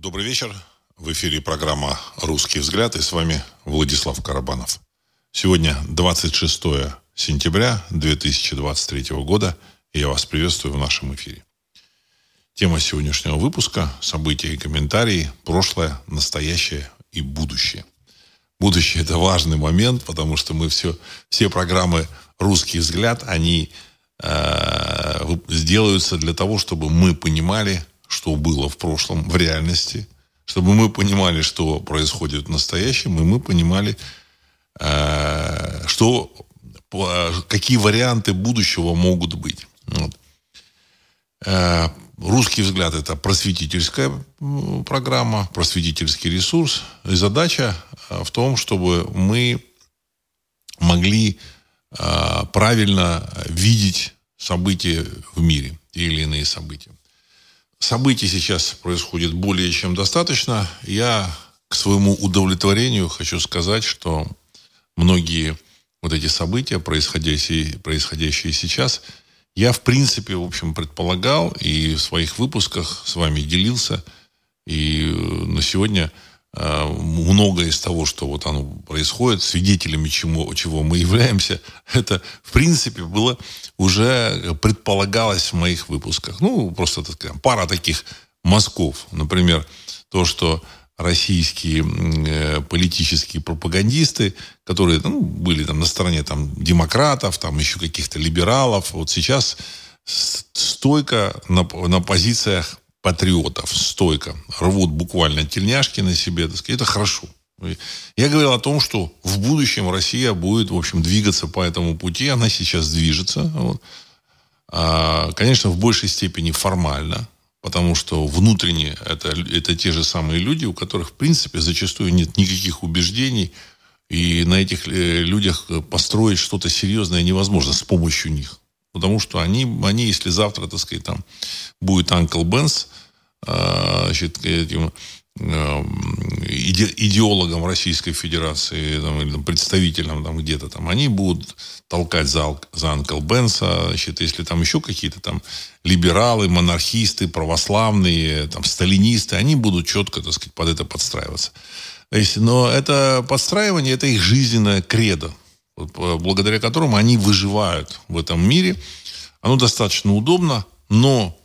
Добрый вечер. В эфире программа «Русский взгляд» и с вами Владислав Карабанов. Сегодня 26 сентября 2023 года, и я вас приветствую в нашем эфире. Тема сегодняшнего выпуска – события и комментарии, прошлое, настоящее и будущее. Будущее – это важный момент, потому что мы все, все программы «Русский взгляд», они э, сделаются для того, чтобы мы понимали, что было в прошлом, в реальности, чтобы мы понимали, что происходит в настоящем, и мы понимали, э, что, какие варианты будущего могут быть. Вот. Э, русский взгляд – это просветительская программа, просветительский ресурс. И задача э, в том, чтобы мы могли правильно видеть события в мире, те или иные события. Событий сейчас происходит более чем достаточно. Я к своему удовлетворению хочу сказать, что многие вот эти события, происходящие, происходящие сейчас, я, в принципе, в общем, предполагал и в своих выпусках с вами делился. И э, на сегодня многое из того, что вот оно происходит, свидетелями чему, чего мы являемся, это, в принципе, было уже предполагалось в моих выпусках. Ну, просто так сказать, пара таких мазков. Например, то, что российские э, политические пропагандисты, которые ну, были там на стороне там, демократов, там еще каких-то либералов, вот сейчас стойко на, на позициях патриотов стойко рвут буквально тельняшки на себе, так сказать, это хорошо. Я говорил о том, что в будущем Россия будет, в общем, двигаться по этому пути. Она сейчас движется. Вот. А, конечно, в большей степени формально, потому что внутренне это, это те же самые люди, у которых, в принципе, зачастую нет никаких убеждений, и на этих э, людях построить что-то серьезное невозможно с помощью них. Потому что они, они если завтра, так сказать, там будет Анкл Бенс, значит, этим идеологам Российской Федерации там, или там, представителям там где-то там, они будут толкать за, за Анкл Бенса, значит, если там еще какие-то там либералы, монархисты, православные, там, сталинисты, они будут четко, так сказать, под это подстраиваться. Но это подстраивание, это их жизненная кредо благодаря которому они выживают в этом мире. Оно достаточно удобно, но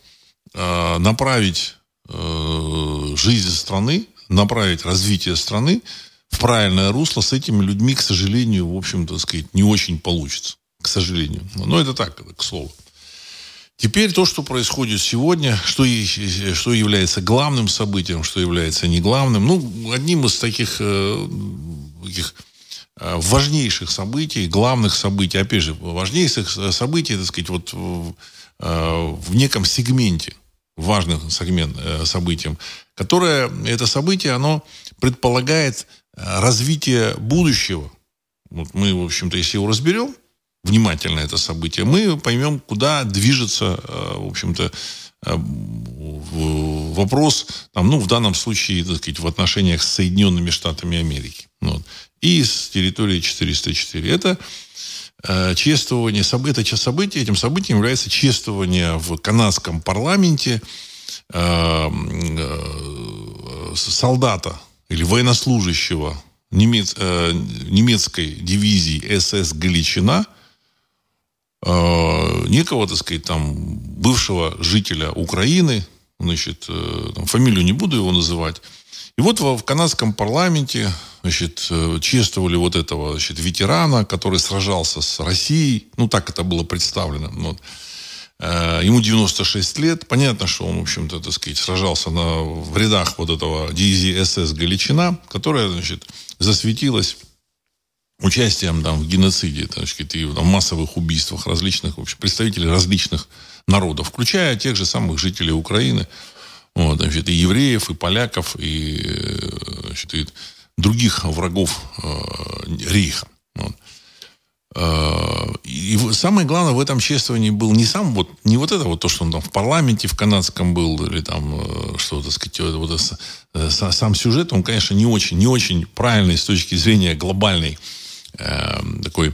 э, направить э, жизнь страны, направить развитие страны в правильное русло с этими людьми, к сожалению, в общем-то, сказать, не очень получится. К сожалению. Но это так, к слову. Теперь то, что происходит сегодня, что, что является главным событием, что является не главным. Ну, одним из таких, э, таких важнейших событий, главных событий, опять же, важнейших событий, так сказать, вот в, э, в неком сегменте, важным сегмент, э, событием, которое, это событие, оно предполагает развитие будущего. Вот мы, в общем-то, если его разберем, внимательно это событие, мы поймем, куда движется, в общем-то, вопрос, там, ну, в данном случае, так сказать, в отношениях с Соединенными Штатами Америки. Вот. И с территории 404. Это э, чествование, это событие, этим событием является чествование в канадском парламенте э, э, солдата или военнослужащего немец, э, немецкой дивизии СС «Галичина», э, некого, так сказать, там, бывшего жителя Украины, значит, э, фамилию не буду его называть, и вот в, канадском парламенте значит, э, чествовали вот этого значит, ветерана, который сражался с Россией. Ну, так это было представлено. Вот. Э, ему 96 лет. Понятно, что он, в общем-то, так сказать, сражался на, в рядах вот этого дивизии СС «Галичина», которая, значит, засветилась участием там, в геноциде, так сказать, и в массовых убийствах различных, в общем, представителей различных народов, включая тех же самых жителей Украины, вот, значит, и евреев, и поляков, и, значит, и других врагов э, Рейха. Вот. Э, и самое главное в этом чествовании был не сам вот не вот это вот то, что он там в парламенте в канадском был или там э, что то сказать вот это, э, сам сюжет он конечно не очень не очень правильный с точки зрения глобальной э, такой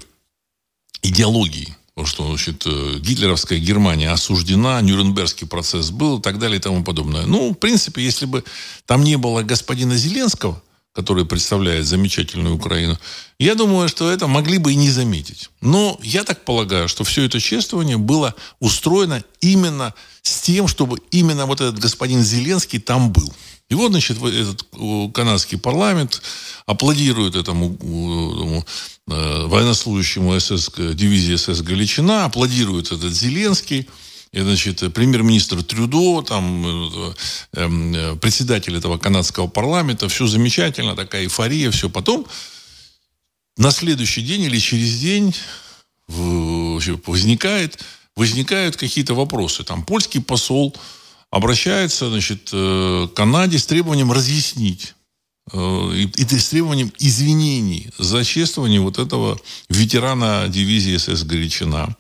идеологии что значит, э, гитлеровская Германия осуждена, Нюрнбергский процесс был и так далее и тому подобное. Ну, в принципе, если бы там не было господина Зеленского, который представляет замечательную Украину, я думаю, что это могли бы и не заметить. Но я так полагаю, что все это чествование было устроено именно с тем, чтобы именно вот этот господин Зеленский там был. И вот, значит, этот канадский парламент аплодирует этому, этому э, военнослужащему СС, дивизии СС Галичина, аплодирует этот Зеленский, и, значит, премьер-министр Трюдо, там, э, э, председатель этого канадского парламента, все замечательно, такая эйфория, все. Потом на следующий день или через день возникает, возникают какие-то вопросы. Там польский посол обращается значит, э, к Канаде с требованием разъяснить э, и, с требованием извинений за чествование вот этого ветерана дивизии СС «Горячина».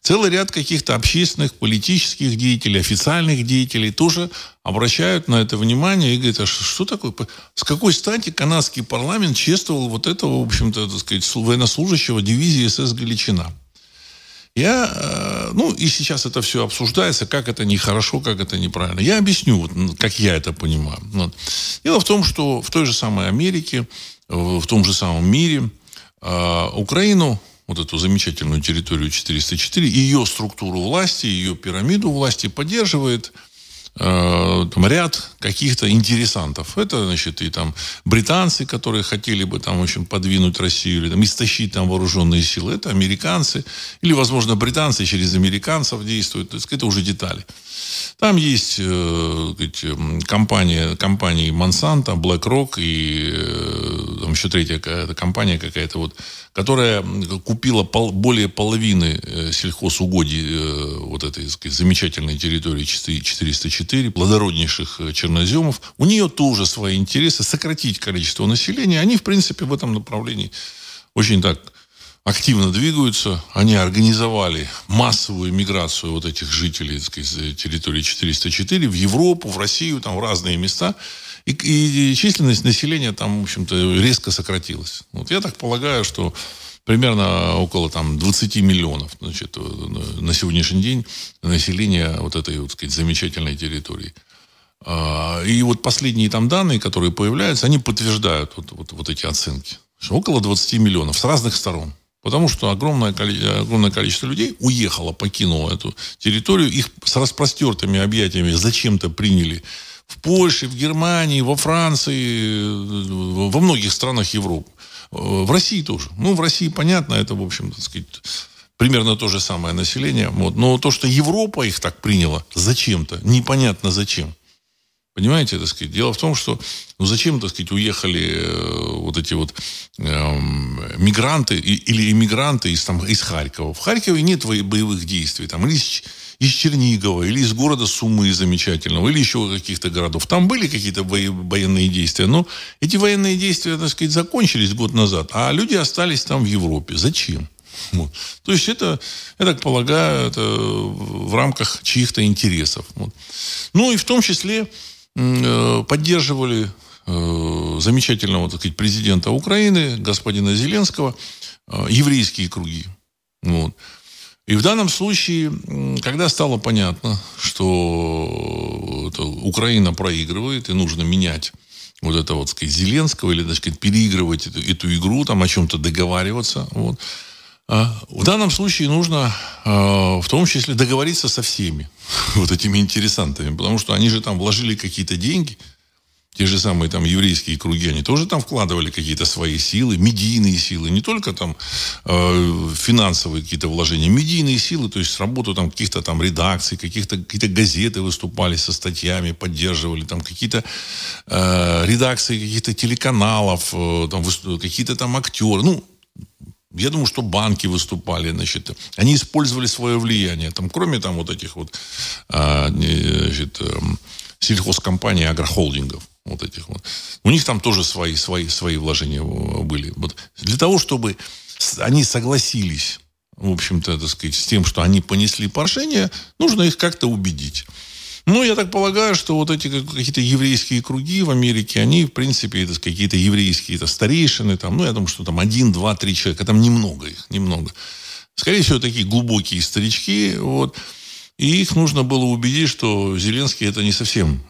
Целый ряд каких-то общественных, политических деятелей, официальных деятелей тоже обращают на это внимание и говорят, а что такое? С какой стати канадский парламент чествовал вот этого, в общем-то, так сказать, военнослужащего дивизии СС «Галичина»? Я, э, ну, и сейчас это все обсуждается, как это нехорошо, как это неправильно. Я объясню, как я это понимаю. Вот. Дело в том, что в той же самой Америке, в том же самом мире э, Украину, вот эту замечательную территорию 404, ее структуру власти, ее пирамиду власти поддерживает Э, там, ряд каких-то интересантов. Это, значит, и там британцы, которые хотели бы там, в общем, подвинуть Россию или там, истощить там вооруженные силы. Это американцы. Или, возможно, британцы через американцев действуют. То есть, это уже детали. Там есть э, сказать, компания, компании Monsanto, BlackRock и э, там еще третья какая-то компания какая-то вот, которая купила пол, более половины э, сельхозугодий э, вот этой сказать, замечательной территории 404, плодороднейших э, черноземов. У нее тоже свои интересы сократить количество населения. Они, в принципе, в этом направлении очень так активно двигаются. Они организовали массовую миграцию вот этих жителей сказать, территории 404 в Европу, в Россию, там в разные места. И, и численность населения там, в общем-то, резко сократилась. Вот я так полагаю, что примерно около там 20 миллионов значит, на сегодняшний день населения вот этой вот, сказать, замечательной территории. А, и вот последние там данные, которые появляются, они подтверждают вот, вот, вот эти оценки. Что около 20 миллионов с разных сторон. Потому что огромное, огромное количество людей уехало, покинуло эту территорию. Их с распростертыми объятиями зачем-то приняли в Польше, в Германии, во Франции, во многих странах Европы. В России тоже. Ну, в России, понятно, это, в общем, так сказать, примерно то же самое население. Вот. Но то, что Европа их так приняла зачем-то, непонятно зачем. Понимаете, так сказать, дело в том, что ну зачем, так сказать, уехали э, вот эти вот э, мигранты и, или иммигранты из, там, из Харькова. В Харькове нет боевых действий. Там, или из, из Чернигова, или из города Сумы замечательного, или еще каких-то городов. Там были какие-то военные действия, но эти военные действия, так сказать, закончились год назад, а люди остались там в Европе. Зачем? Вот. То есть это, я так полагаю, это в рамках чьих-то интересов. Вот. Ну и в том числе Э, поддерживали э, замечательного, так сказать, президента Украины, господина Зеленского, э, еврейские круги. И в данном случае, когда стало понятно, что Украина проигрывает и нужно менять вот это вот, сказать, Зеленского или, так сказать, переигрывать эту, эту игру, там о чем-то договариваться, вот, а в данном случае нужно а, в том числе договориться со всеми вот этими интересантами, потому что они же там вложили какие-то деньги, те же самые там еврейские круги, они тоже там вкладывали какие-то свои силы, медийные силы, не только там э, финансовые какие-то вложения, медийные силы, то есть работу там каких-то там редакций, каких-то какие-то газеты выступали со статьями, поддерживали там какие-то э, редакции каких-то телеканалов, э, там какие-то там актеры, ну я думаю, что банки выступали, значит, они использовали свое влияние. Там, кроме там вот этих вот а, значит, эм, сельхозкомпаний, агрохолдингов, вот этих вот. У них там тоже свои, свои, свои вложения были. Вот для того, чтобы они согласились, в общем-то, так сказать, с тем, что они понесли поражение, нужно их как-то убедить. Ну, я так полагаю, что вот эти какие-то еврейские круги в Америке, они, в принципе, это какие-то еврейские это старейшины, там, ну, я думаю, что там один, два, три человека, там немного их, немного. Скорее всего, такие глубокие старички. Вот. И их нужно было убедить, что Зеленский это не совсем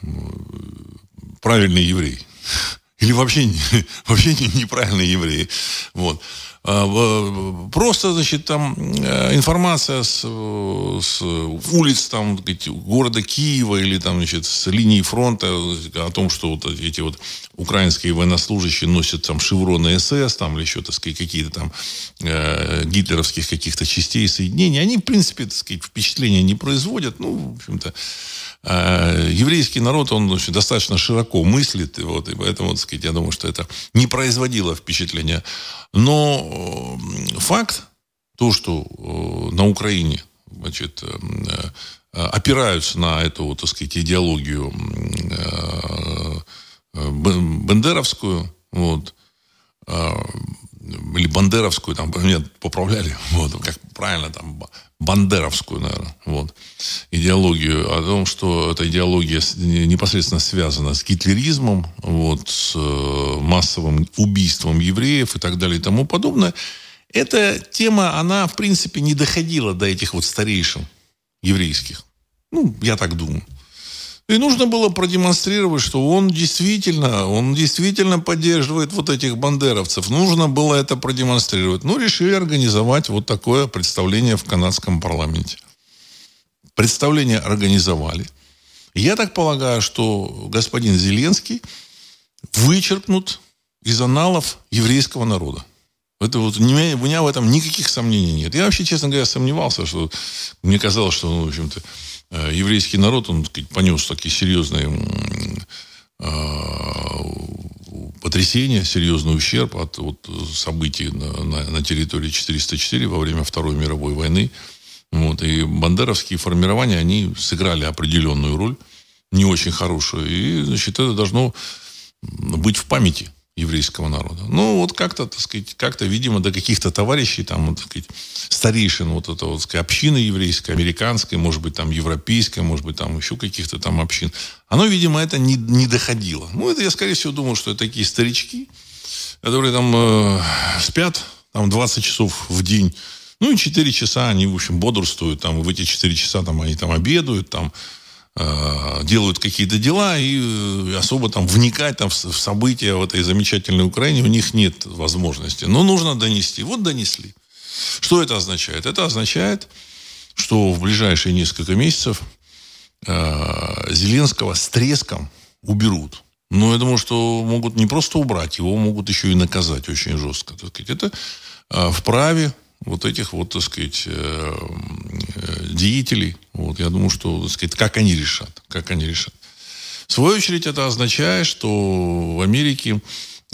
правильный еврей. Или вообще, вообще неправильный еврей. Вот. А, просто, значит, там э, информация с, с улиц там, города Киева или там, значит, с линии фронта о том, что вот эти вот украинские военнослужащие носят там шевроны СС там, или еще, так сказать, какие-то там э, гитлеровских каких-то частей соединений, они, в принципе, так сказать, впечатления не производят. Ну, в общем-то, э, еврейский народ, он общем, достаточно широко мыслит, вот, и поэтому, так сказать, я думаю, что это не производило впечатления. Но э, факт, то, что э, на Украине значит, опираются на эту, так сказать, идеологию бендеровскую, вот, или бандеровскую, там, меня поправляли, вот, как правильно, там, бандеровскую, наверное, вот, идеологию, о том, что эта идеология непосредственно связана с гитлеризмом, вот, с э, массовым убийством евреев и так далее и тому подобное, эта тема, она, в принципе, не доходила до этих вот старейшин еврейских. Ну, я так думаю. И нужно было продемонстрировать, что он действительно, он действительно поддерживает вот этих бандеровцев. Нужно было это продемонстрировать. Ну, решили организовать вот такое представление в канадском парламенте. Представление организовали. Я так полагаю, что господин Зеленский вычеркнут из аналов еврейского народа. Это вот, у меня в этом никаких сомнений нет. Я вообще, честно говоря, сомневался, что мне казалось, что, ну, в общем-то, еврейский народ, он сказать, понес такие серьезные а, потрясения, серьезный ущерб от вот, событий на, на, на территории 404 во время Второй мировой войны. Вот, и бандеровские формирования, они сыграли определенную роль, не очень хорошую. И, значит, это должно быть в памяти еврейского народа. Ну, вот как-то, так сказать, как-то, видимо, до каких-то товарищей, там, вот, так сказать, старейшин вот это вот, сказать, общины еврейской, американской, может быть, там, европейской, может быть, там, еще каких-то там общин. Оно, видимо, это не, не доходило. Ну, это я, скорее всего, думал, что это такие старички, которые там э, спят, там, 20 часов в день, ну, и 4 часа они, в общем, бодрствуют, там, в эти 4 часа там они там обедают, там, делают какие-то дела и э, особо там вникать там в события в этой замечательной Украине у них нет возможности. Но нужно донести. Вот донесли. Что это означает? Это означает, что в ближайшие несколько месяцев э, Зеленского с треском уберут. Но я думаю, что могут не просто убрать, его могут еще и наказать очень жестко. Так сказать. Это вправе вот этих вот, так сказать, э, э, деятелей. Вот, я думаю, что, так сказать, как они решат, как они решат. В свою очередь это означает, что в Америке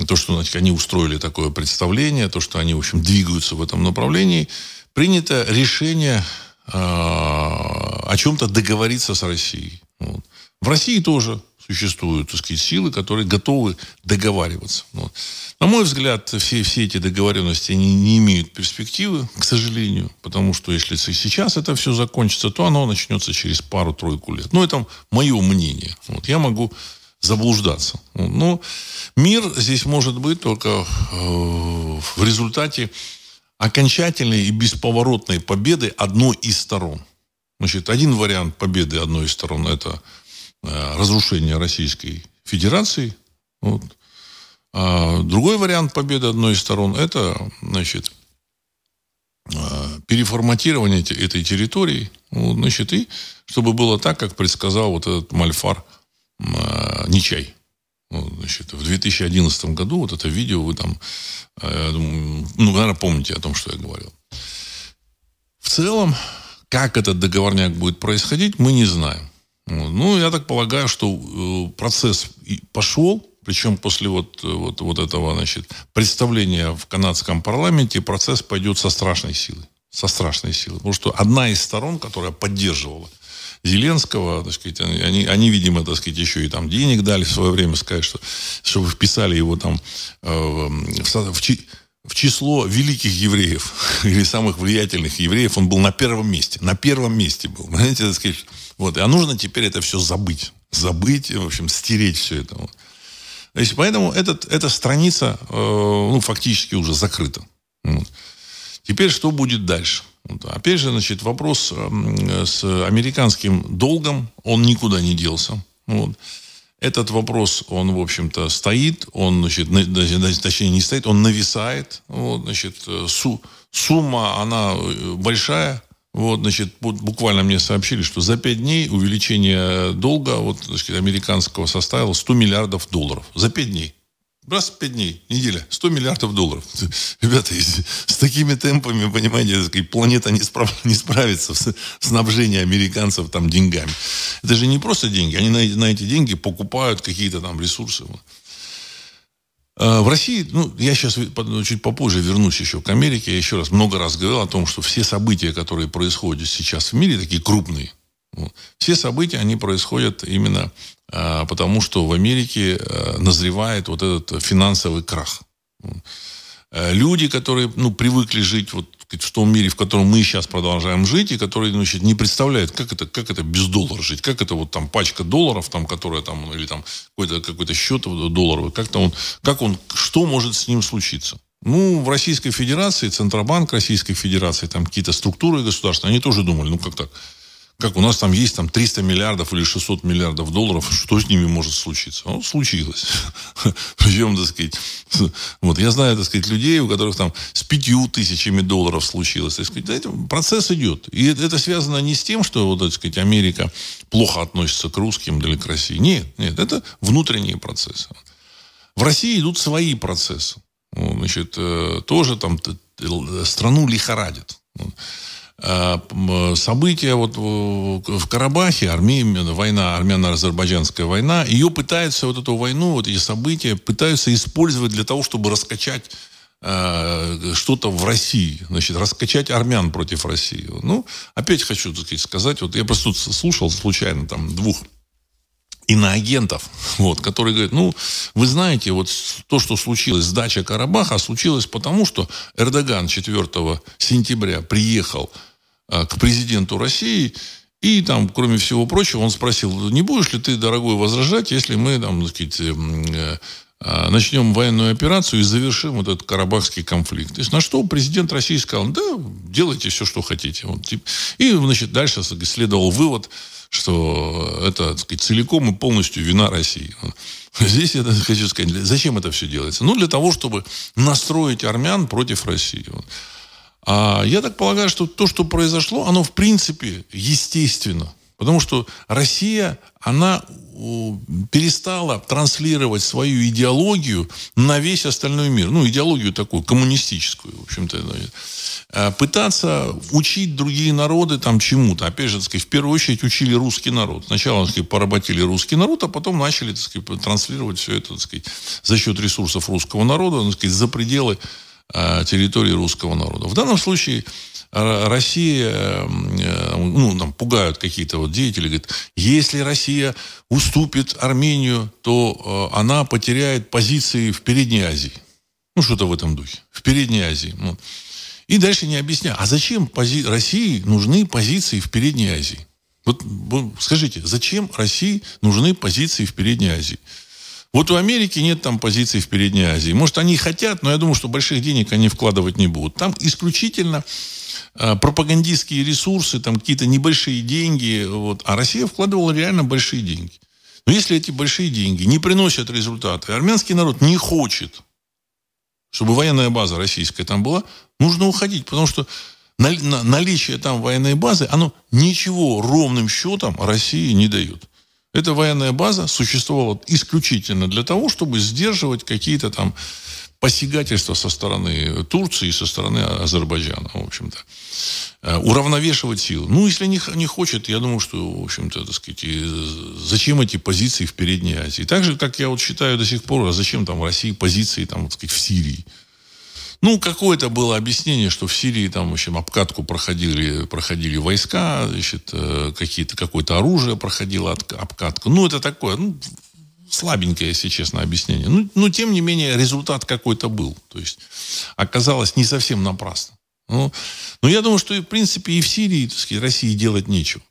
то, что значит, они устроили такое представление, то, что они, в общем, двигаются в этом направлении, принято решение э, о чем-то договориться с Россией. Вот. В России тоже существуют, так сказать, силы, которые готовы договариваться. Вот. На мой взгляд, все, все эти договоренности они не имеют перспективы, к сожалению, потому что если сейчас это все закончится, то оно начнется через пару-тройку лет. Ну, это мое мнение. Вот. Я могу заблуждаться. Но мир здесь может быть только э, в результате окончательной и бесповоротной победы одной из сторон. Значит, один вариант победы одной из сторон – это разрушения Российской Федерации. Вот. А другой вариант победы одной из сторон – это, значит, э, переформатирование этой территории, вот, значит, и чтобы было так, как предсказал вот этот Мальфар э, Нечай. Вот, значит, в 2011 году вот это видео вы там, э, ну, наверное, помните о том, что я говорил. В целом, как этот договорняк будет происходить, мы не знаем. Ну, я так полагаю, что э, процесс пошел, причем после вот, э, вот, вот этого значит, представления в канадском парламенте процесс пойдет со страшной силой. Со страшной силой. Потому что одна из сторон, которая поддерживала Зеленского, так сказать, они, они, видимо, так сказать, еще и там денег дали в свое время, сказать, что, чтобы вписали его там э, в, в, в число великих евреев или самых влиятельных евреев, он был на первом месте. На первом месте был. Знаете, так сказать, вот. А нужно теперь это все забыть. Забыть, в общем, стереть все это. То есть, поэтому этот, эта страница, э, ну, фактически уже закрыта. Вот. Теперь что будет дальше? Вот. Опять же, значит, вопрос с американским долгом, он никуда не делся. Вот. Этот вопрос, он, в общем-то, стоит, он, значит, точнее, не стоит, он нависает. Вот, значит, э, су, сумма, она э, большая. Вот, значит, буквально мне сообщили, что за пять дней увеличение долга вот, значит, американского составило 100 миллиардов долларов. За пять дней. Раз в пять дней, неделя, 100 миллиардов долларов. Ребята, с такими темпами, понимаете, планета не, справ, не справится в снабжении американцев там деньгами. Это же не просто деньги. Они на, на эти деньги покупают какие-то там ресурсы. А, в России, ну, я сейчас чуть попозже вернусь еще к Америке. Я еще раз много раз говорил о том, что все события, которые происходят сейчас в мире, такие крупные, все события, они происходят именно а, потому, что в Америке а, назревает вот этот финансовый крах. Э, люди, которые ну, привыкли жить вот в том мире, в котором мы сейчас продолжаем жить, и которые значит, не представляют, как это, как это без доллара жить, как это вот там пачка долларов, там, которая там, или там какой-то какой счет долларовый, как-то он, как он, что может с ним случиться. Ну, в Российской Федерации, Центробанк Российской Федерации, там какие-то структуры государства, они тоже думали, ну как так, как у нас там есть там 300 миллиардов или 600 миллиардов долларов, что с ними может случиться? Ну, случилось. Причем, так сказать, вот я знаю, так сказать, людей, у которых там с пятью тысячами долларов случилось. Так сказать, процесс идет. И это связано не с тем, что, вот, так сказать, Америка плохо относится к русским или к России. Нет, нет, это внутренние процессы. В России идут свои процессы. Значит, э, тоже там страну лихорадит. Э, события вот в Карабахе, Армия, война, армяно-азербайджанская война, ее пытаются, вот эту войну, вот эти события пытаются использовать для того, чтобы раскачать э, что-то в России, значит, раскачать армян против России. Ну, опять хочу так сказать, сказать, вот я просто тут слушал случайно там двух иноагентов, вот, которые говорят, ну, вы знаете, вот то, что случилось, сдача Карабаха, случилось потому, что Эрдоган 4 сентября приехал а, к президенту России, и там, кроме всего прочего, он спросил, не будешь ли ты, дорогой, возражать, если мы, там, так сказать, э, а, начнем военную операцию и завершим вот этот карабахский конфликт. То есть на что президент России сказал, да, делайте все, что хотите. Вот, типа. И, значит, дальше следовал вывод, что это, так сказать, целиком и полностью вина России. Здесь я хочу сказать, зачем это все делается? Ну, для того, чтобы настроить армян против России. А я так полагаю, что то, что произошло, оно в принципе естественно. Потому что Россия, она перестала транслировать свою идеологию на весь остальной мир. Ну, идеологию такую, коммунистическую, в общем-то. Э, пытаться учить другие народы там чему-то. Опять же, так сказать, в первую очередь учили русский народ. Сначала, так сказать, поработили русский народ, а потом начали, так сказать, транслировать все это, так сказать, за счет ресурсов русского народа, так сказать, за пределы территории русского народа. В данном случае Россия, э, ну, там пугают какие-то вот деятели, говорят, если Россия уступит Армению, то э, она потеряет позиции в Передней Азии. Ну, что-то в этом духе. В Передней Азии. Ну. И дальше не объясняю, а зачем пози- России нужны позиции в Передней Азии? Вот скажите, зачем России нужны позиции в Передней Азии? Вот у Америки нет там позиций в Передней Азии. Может, они хотят, но я думаю, что больших денег они вкладывать не будут. Там исключительно Э, пропагандистские ресурсы, там какие-то небольшие деньги. Вот. А Россия вкладывала реально большие деньги. Но если эти большие деньги не приносят результаты, армянский народ не хочет, чтобы военная база российская там была, нужно уходить, потому что наличие там военной базы, оно ничего ровным счетом России не дает. Эта военная база существовала исключительно для того, чтобы сдерживать какие-то там посягательства со стороны Турции и со стороны Азербайджана, в общем-то. Э, уравновешивать силы. Ну, если не, не хочет, я думаю, что, в общем-то, так сказать, зачем эти позиции в Передней Азии? Так же, как я вот считаю до сих пор, а зачем там в России позиции, там, так сказать, в Сирии? Ну, какое-то было объяснение, что в Сирии там, в общем, обкатку проходили, проходили войска, значит, э, какие-то, какое-то оружие проходило обкатку. Ну, это такое, ну, слабенькое, если честно, объяснение. Ну, но, тем не менее, результат какой-то был. То есть, оказалось не совсем напрасно. Ну, но я думаю, что, в принципе, и в Сирии, так сказать, России делать нечего.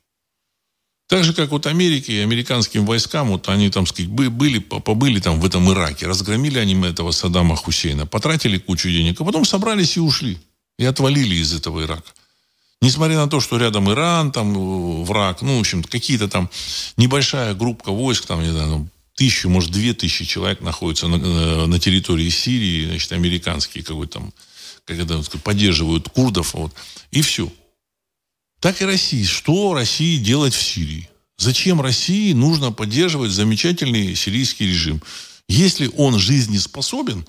Так же, как вот Америке и американским войскам, вот они там, сказать, были, побыли там в этом Ираке, разгромили они этого Саддама Хусейна, потратили кучу денег, а потом собрались и ушли. И отвалили из этого Ирака. Несмотря на то, что рядом Иран, там э, враг, ну, в общем, какие-то там небольшая группа войск, там, не знаю, тысячу, может, две тысячи человек находятся на, э, на территории Сирии, значит, американские какой-то там, как это поддерживают курдов, вот, и все. Так и Россия. Что России делать в Сирии? Зачем России нужно поддерживать замечательный сирийский режим? Если он жизнеспособен,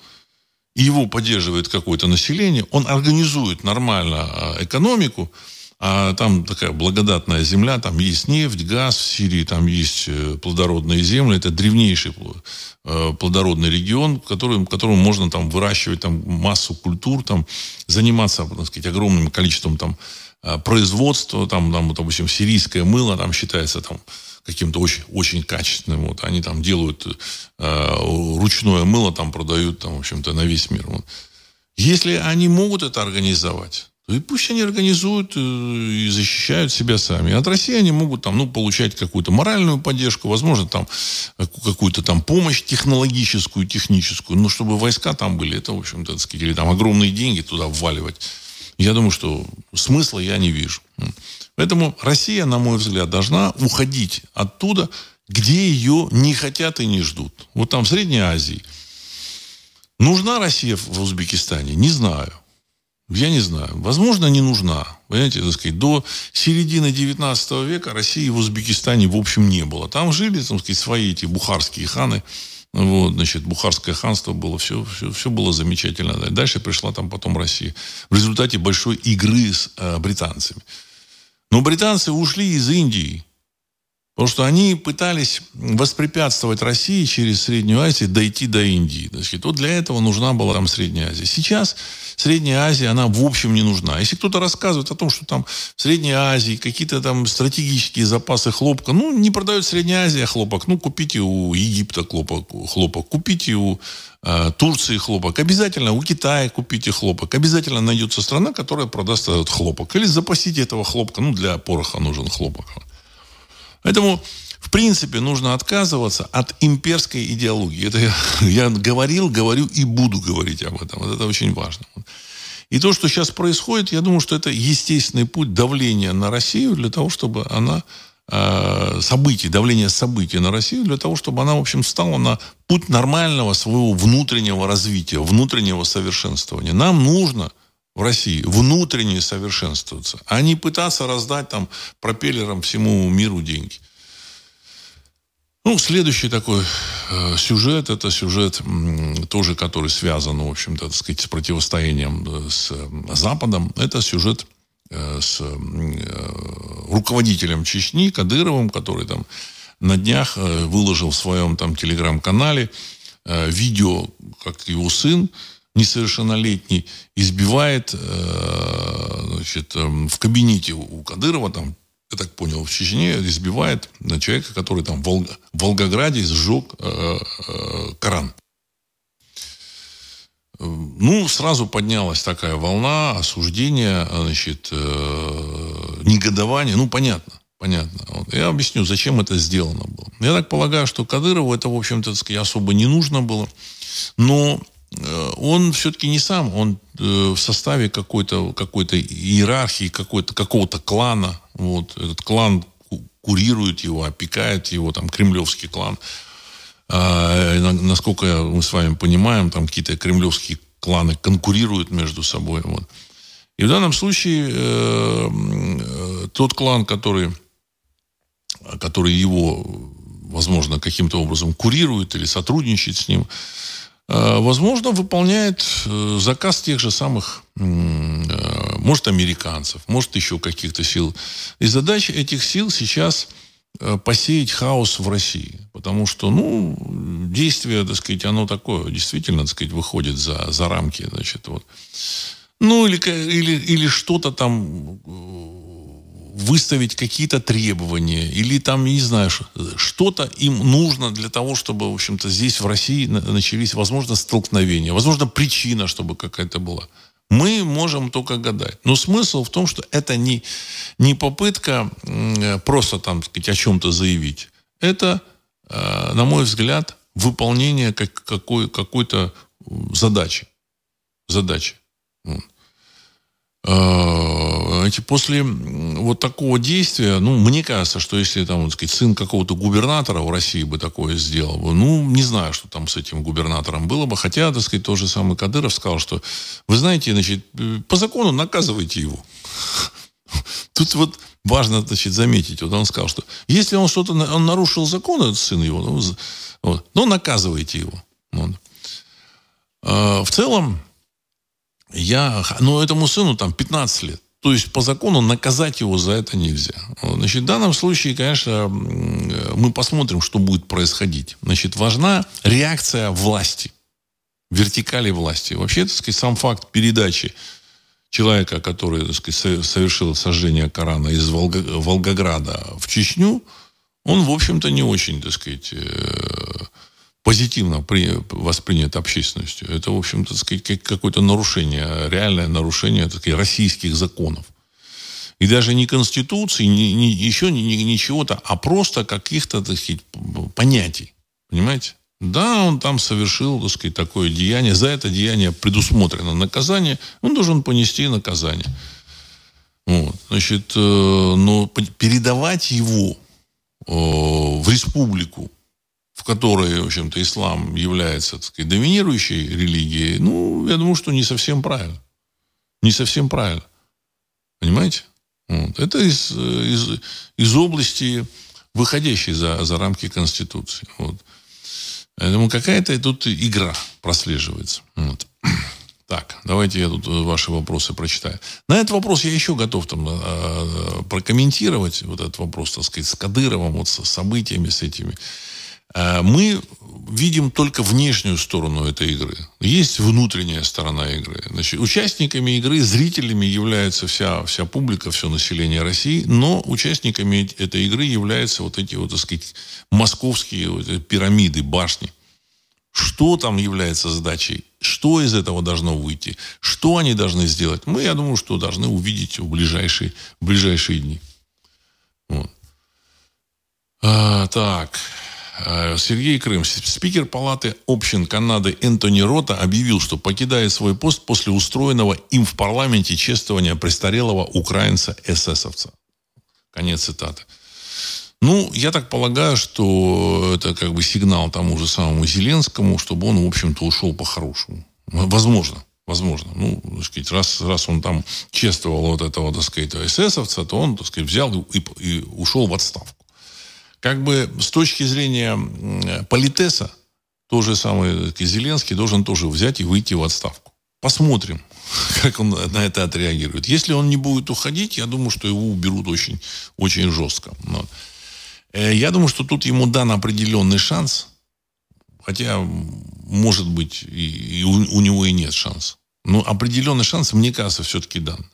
и его поддерживает какое-то население, он организует нормально а, экономику, а там такая благодатная земля, там есть нефть, газ в Сирии, там есть э, плодородные земли. Это древнейший э, плодородный регион, которым, которым можно там выращивать там, массу культур, там, заниматься так сказать, огромным количеством там, э, производства. Там, там, допустим, сирийское мыло там, считается там, каким-то очень, очень качественным. Вот. Они там делают э, ручное мыло, там продают там, в общем-то, на весь мир. Вот. Если они могут это организовать, то и пусть они организуют э, и защищают себя сами. От России они могут там, ну, получать какую-то моральную поддержку, возможно, там какую-то там помощь технологическую, техническую, но чтобы войска там были, это, в общем-то, так сказать, или там огромные деньги туда вваливать. Я думаю, что смысла я не вижу. Поэтому Россия, на мой взгляд, должна уходить оттуда, где ее не хотят и не ждут. Вот там в Средней Азии. Нужна Россия в Узбекистане? Не знаю. Я не знаю. Возможно, не нужна. Понимаете, так сказать, до середины 19 века России в Узбекистане в общем не было. Там жили, так сказать, свои эти бухарские ханы. Вот, значит, Бухарское ханство было, все, все, все было замечательно. Дальше пришла там потом Россия. В результате большой игры с э, британцами. Но британцы ушли из Индии. Потому что они пытались воспрепятствовать России через Среднюю Азию дойти до Индии. Значит, вот для этого нужна была там Средняя Азия. Сейчас Средняя Азия, она в общем не нужна. Если кто-то рассказывает о том, что там в Средней Азии какие-то там стратегические запасы хлопка, ну, не продает Средняя Азия хлопок, ну, купите у Египта хлопок, хлопок купите у э, Турции хлопок, обязательно у Китая купите хлопок, обязательно найдется страна, которая продаст этот хлопок. Или запасите этого хлопка, ну, для пороха нужен хлопок. Поэтому, в принципе, нужно отказываться от имперской идеологии. Это я, я говорил, говорю и буду говорить об этом. Вот это очень важно. И то, что сейчас происходит, я думаю, что это естественный путь давления на Россию для того, чтобы она э, событий, давление событий на Россию для того, чтобы она, в общем, стала на путь нормального своего внутреннего развития, внутреннего совершенствования. Нам нужно в России внутренне совершенствоваться, а не пытаться раздать там пропеллером всему миру деньги. Ну, следующий такой э, сюжет, это сюжет э, тоже, который связан, в общем-то, так сказать, с противостоянием э, с э, Западом. Это сюжет э, с э, руководителем Чечни Кадыровым, который там на днях э, выложил в своем там телеграм-канале видео, как его сын несовершеннолетний избивает э, значит, эм, в кабинете у Кадырова, там, я так понял, в Чечне избивает человека, который там в, Волг... в Волгограде сжег э, э, Коран. Ну, сразу поднялась такая волна осуждения, значит, э, негодования. Ну, понятно, понятно. Вот. Я объясню, зачем это сделано было. Я так полагаю, что Кадырову это, в общем-то, особо не нужно было. Но Э, он все-таки не сам, он э, в составе какой-то какой иерархии, какой-то, какого-то клана. Вот. Этот клан курирует его, опекает его, там, кремлевский клан. А, насколько мы с вами понимаем, там какие-то кремлевские кланы конкурируют между собой. Вот. И в данном случае э, э, тот клан, который, который его, возможно, каким-то образом курирует или сотрудничает с ним, Э, возможно, выполняет э, заказ тех же самых, э, может, американцев, может, еще каких-то сил. И задача этих сил сейчас посеять хаос в России. Потому что, ну, действие, так сказать, оно такое, действительно, так сказать, выходит за, за рамки, значит, вот. Ну, или, или, или что-то там выставить какие-то требования или там, не знаю, что-то им нужно для того, чтобы, в общем-то, здесь в России начались, возможно, столкновения, возможно, причина, чтобы какая-то была. Мы можем только гадать. Но смысл в том, что это не, не попытка просто там, сказать, о чем-то заявить. Это, э, на мой взгляд, выполнение как, какой, какой-то задачи. Задачи. Э, Знаете, после вот такого действия, ну, мне кажется, что если там, так сказать, сын какого-то губернатора в России бы такое сделал, ну, не знаю, что там с этим губернатором было бы. Хотя, так сказать, тот же самый Кадыров сказал, что, вы знаете, значит, по закону наказывайте его. Тут вот важно, значит, заметить, вот он сказал, что если он что-то, он нарушил закон, этот сын его, ну, вот, ну наказывайте его. Вот. А, в целом, я, ну, этому сыну там 15 лет. То есть по закону наказать его за это нельзя. Значит, в данном случае, конечно, мы посмотрим, что будет происходить. Значит, важна реакция власти, вертикали власти. Вообще, так сказать, сам факт передачи человека, который, так сказать, совершил сожжение Корана из Волго, Волгограда в Чечню, он, в общем-то, не очень, так сказать, э, позитивно при, воспринят общественностью. Это, в общем-то, какое-то нарушение, реальное нарушение сказать, российских законов. И даже не Конституции, не, не, еще не, не, не чего-то, а просто каких-то, так сказать, понятий. Понимаете? Да, он там совершил, так сказать, такое деяние. За это деяние предусмотрено наказание. Он должен понести наказание. Вот. Значит, э, но передавать его э, в республику которой, в общем-то, ислам является, так сказать, доминирующей религией, ну, я думаю, что не совсем правильно. Не совсем правильно. Понимаете? Вот. Это из, из, из области, выходящей за, за рамки Конституции. Вот. Поэтому какая-то тут игра прослеживается. Вот. Так, давайте я тут ваши вопросы прочитаю. На этот вопрос я еще готов там э, прокомментировать, вот этот вопрос, так сказать, с Кадыровым, вот с событиями, с этими. Э, мы видим только внешнюю сторону этой игры. Есть внутренняя сторона игры. Значит, участниками игры, зрителями является вся, вся публика, все население России, но участниками этой игры являются вот эти вот, так сказать, московские вот пирамиды, башни. Что там является задачей? Что из этого должно выйти? Что они должны сделать? Мы, я думаю, что должны увидеть в ближайшие, в ближайшие дни. Вот. А, так. Э, Сергей Крым, спикер Палаты общин Канады Энтони Рота объявил, что покидает свой пост после устроенного им в парламенте чествования престарелого украинца-эсэсовца. Конец цитаты. Ну, я так полагаю, что это как бы сигнал тому же самому Зеленскому, чтобы он, в общем-то, ушел по-хорошему. Возможно. Возможно. Ну, так сказать, раз, раз он там чествовал вот этого, так сказать, эсэсовца, то он, так сказать, взял и, и ушел в отставку как бы с точки зрения политеса, то же самое Зеленский должен тоже взять и выйти в отставку. Посмотрим, как он на это отреагирует. Если он не будет уходить, я думаю, что его уберут очень, очень жестко. Но, э, я думаю, что тут ему дан определенный шанс, хотя, может быть, и, и у, у него и нет шанса. Но определенный шанс, мне кажется, все-таки дан.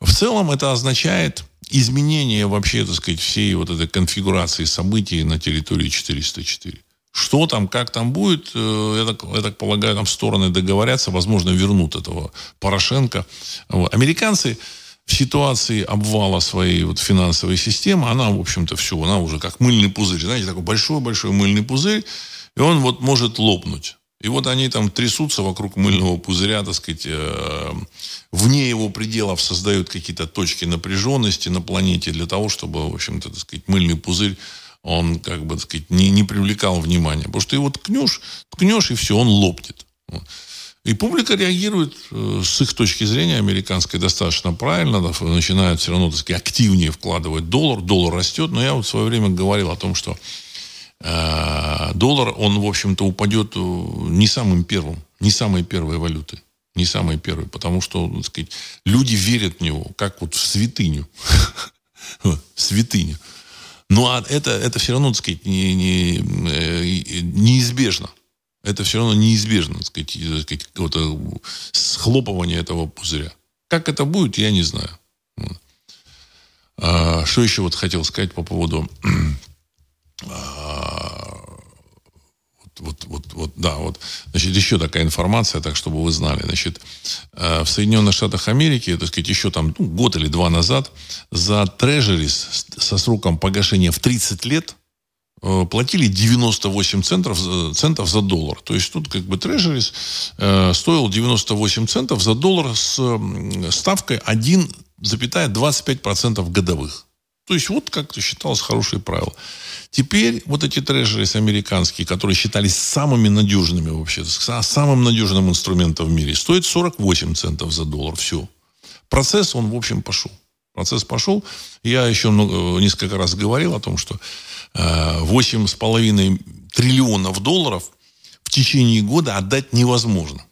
В целом это означает, изменение вообще, так сказать, всей вот этой конфигурации событий на территории 404. Что там, как там будет, э, я так, я так полагаю, там стороны договорятся, возможно, вернут этого Порошенко. Вот. Американцы в ситуации обвала своей вот финансовой системы, она, в общем-то, все, она уже как мыльный пузырь, знаете, такой большой-большой мыльный пузырь, и он вот может лопнуть. И вот они там трясутся вокруг мыльного пузыря, так сказать, э, вне его пределов создают какие-то точки напряженности на планете для того, чтобы, в общем-то, так сказать, мыльный пузырь он, как бы, так сказать, не, не привлекал внимания. Потому что ты его ткнешь, ткнешь, и все, он лопнет. И публика реагирует э, с их точки зрения американской достаточно правильно, начинают все равно, так сказать, активнее вкладывать доллар, доллар растет, но я вот в свое время говорил о том, что доллар, он, в общем-то, упадет э, не самым первым, не самой первой валюты. Не самой первой, потому что, так сказать, люди верят в него, как вот в святыню. В святыню. Ну, а это, это все равно, так сказать, не, не, э, неизбежно. Это все равно неизбежно, так сказать, так сказать вот, схлопывание этого пузыря. Как это будет, я не знаю. А, что еще вот хотел сказать по поводу вот, вот, вот, да, вот, значит, еще такая информация, так, чтобы вы знали, значит, э, в Соединенных Штатах Америки, так сказать, еще там ну, год или два назад за трежерис со сроком погашения в 30 лет э, платили 98 центов, центов за доллар. То есть тут как бы трежерис э, стоил 98 центов за доллар с ставкой 1 0,25% годовых. То есть вот как-то считалось хорошее правило. Теперь вот эти трежерис американские, которые считались самыми надежными вообще, самым надежным инструментом в мире, стоят 48 центов за доллар. Все. Процесс, он, в общем, пошел. Процесс пошел. Я еще много, несколько раз говорил о том, что 8,5 э, триллионов долларов в течение года отдать невозможно.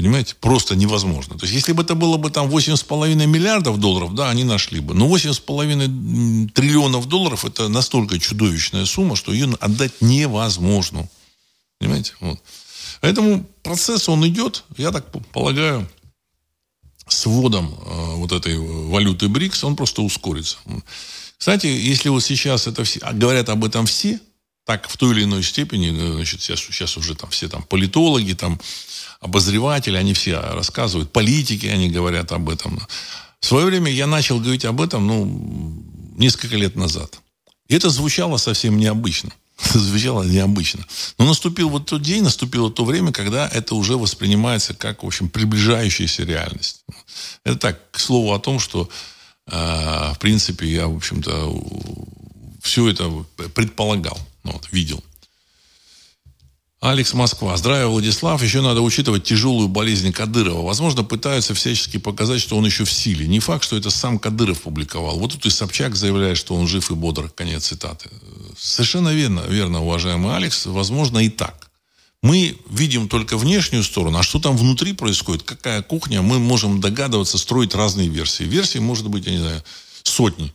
Понимаете? Просто невозможно. То есть, если бы это было бы там 8,5 миллиардов долларов, да, они нашли бы. Но 8,5 триллионов долларов это настолько чудовищная сумма, что ее отдать невозможно. Понимаете? Вот. Поэтому процесс, он идет, я так полагаю, с вводом э, вот этой валюты БРИКС, он просто ускорится. Кстати, если вот сейчас это все, а говорят об этом все, так в той или иной степени, э, значит, сейчас, сейчас уже там все там политологи, там обозреватели, они все рассказывают, политики, они говорят об этом. В свое время я начал говорить об этом, ну, несколько лет назад. И это звучало совсем необычно. звучало необычно. Но наступил вот тот день, наступило то время, когда это уже воспринимается как, в общем, приближающаяся реальность. Это так, к слову о том, что, э, в принципе, я, в общем-то, все это предполагал, вот, видел. Алекс Москва. Здравия, Владислав. Еще надо учитывать тяжелую болезнь Кадырова. Возможно, пытаются всячески показать, что он еще в силе. Не факт, что это сам Кадыров публиковал. Вот тут и Собчак заявляет, что он жив и бодр. Конец цитаты. Совершенно верно, верно, уважаемый Алекс. Возможно, и так. Мы видим только внешнюю сторону, а что там внутри происходит, какая кухня, мы можем догадываться, строить разные версии. Версий может быть, я не знаю, сотни.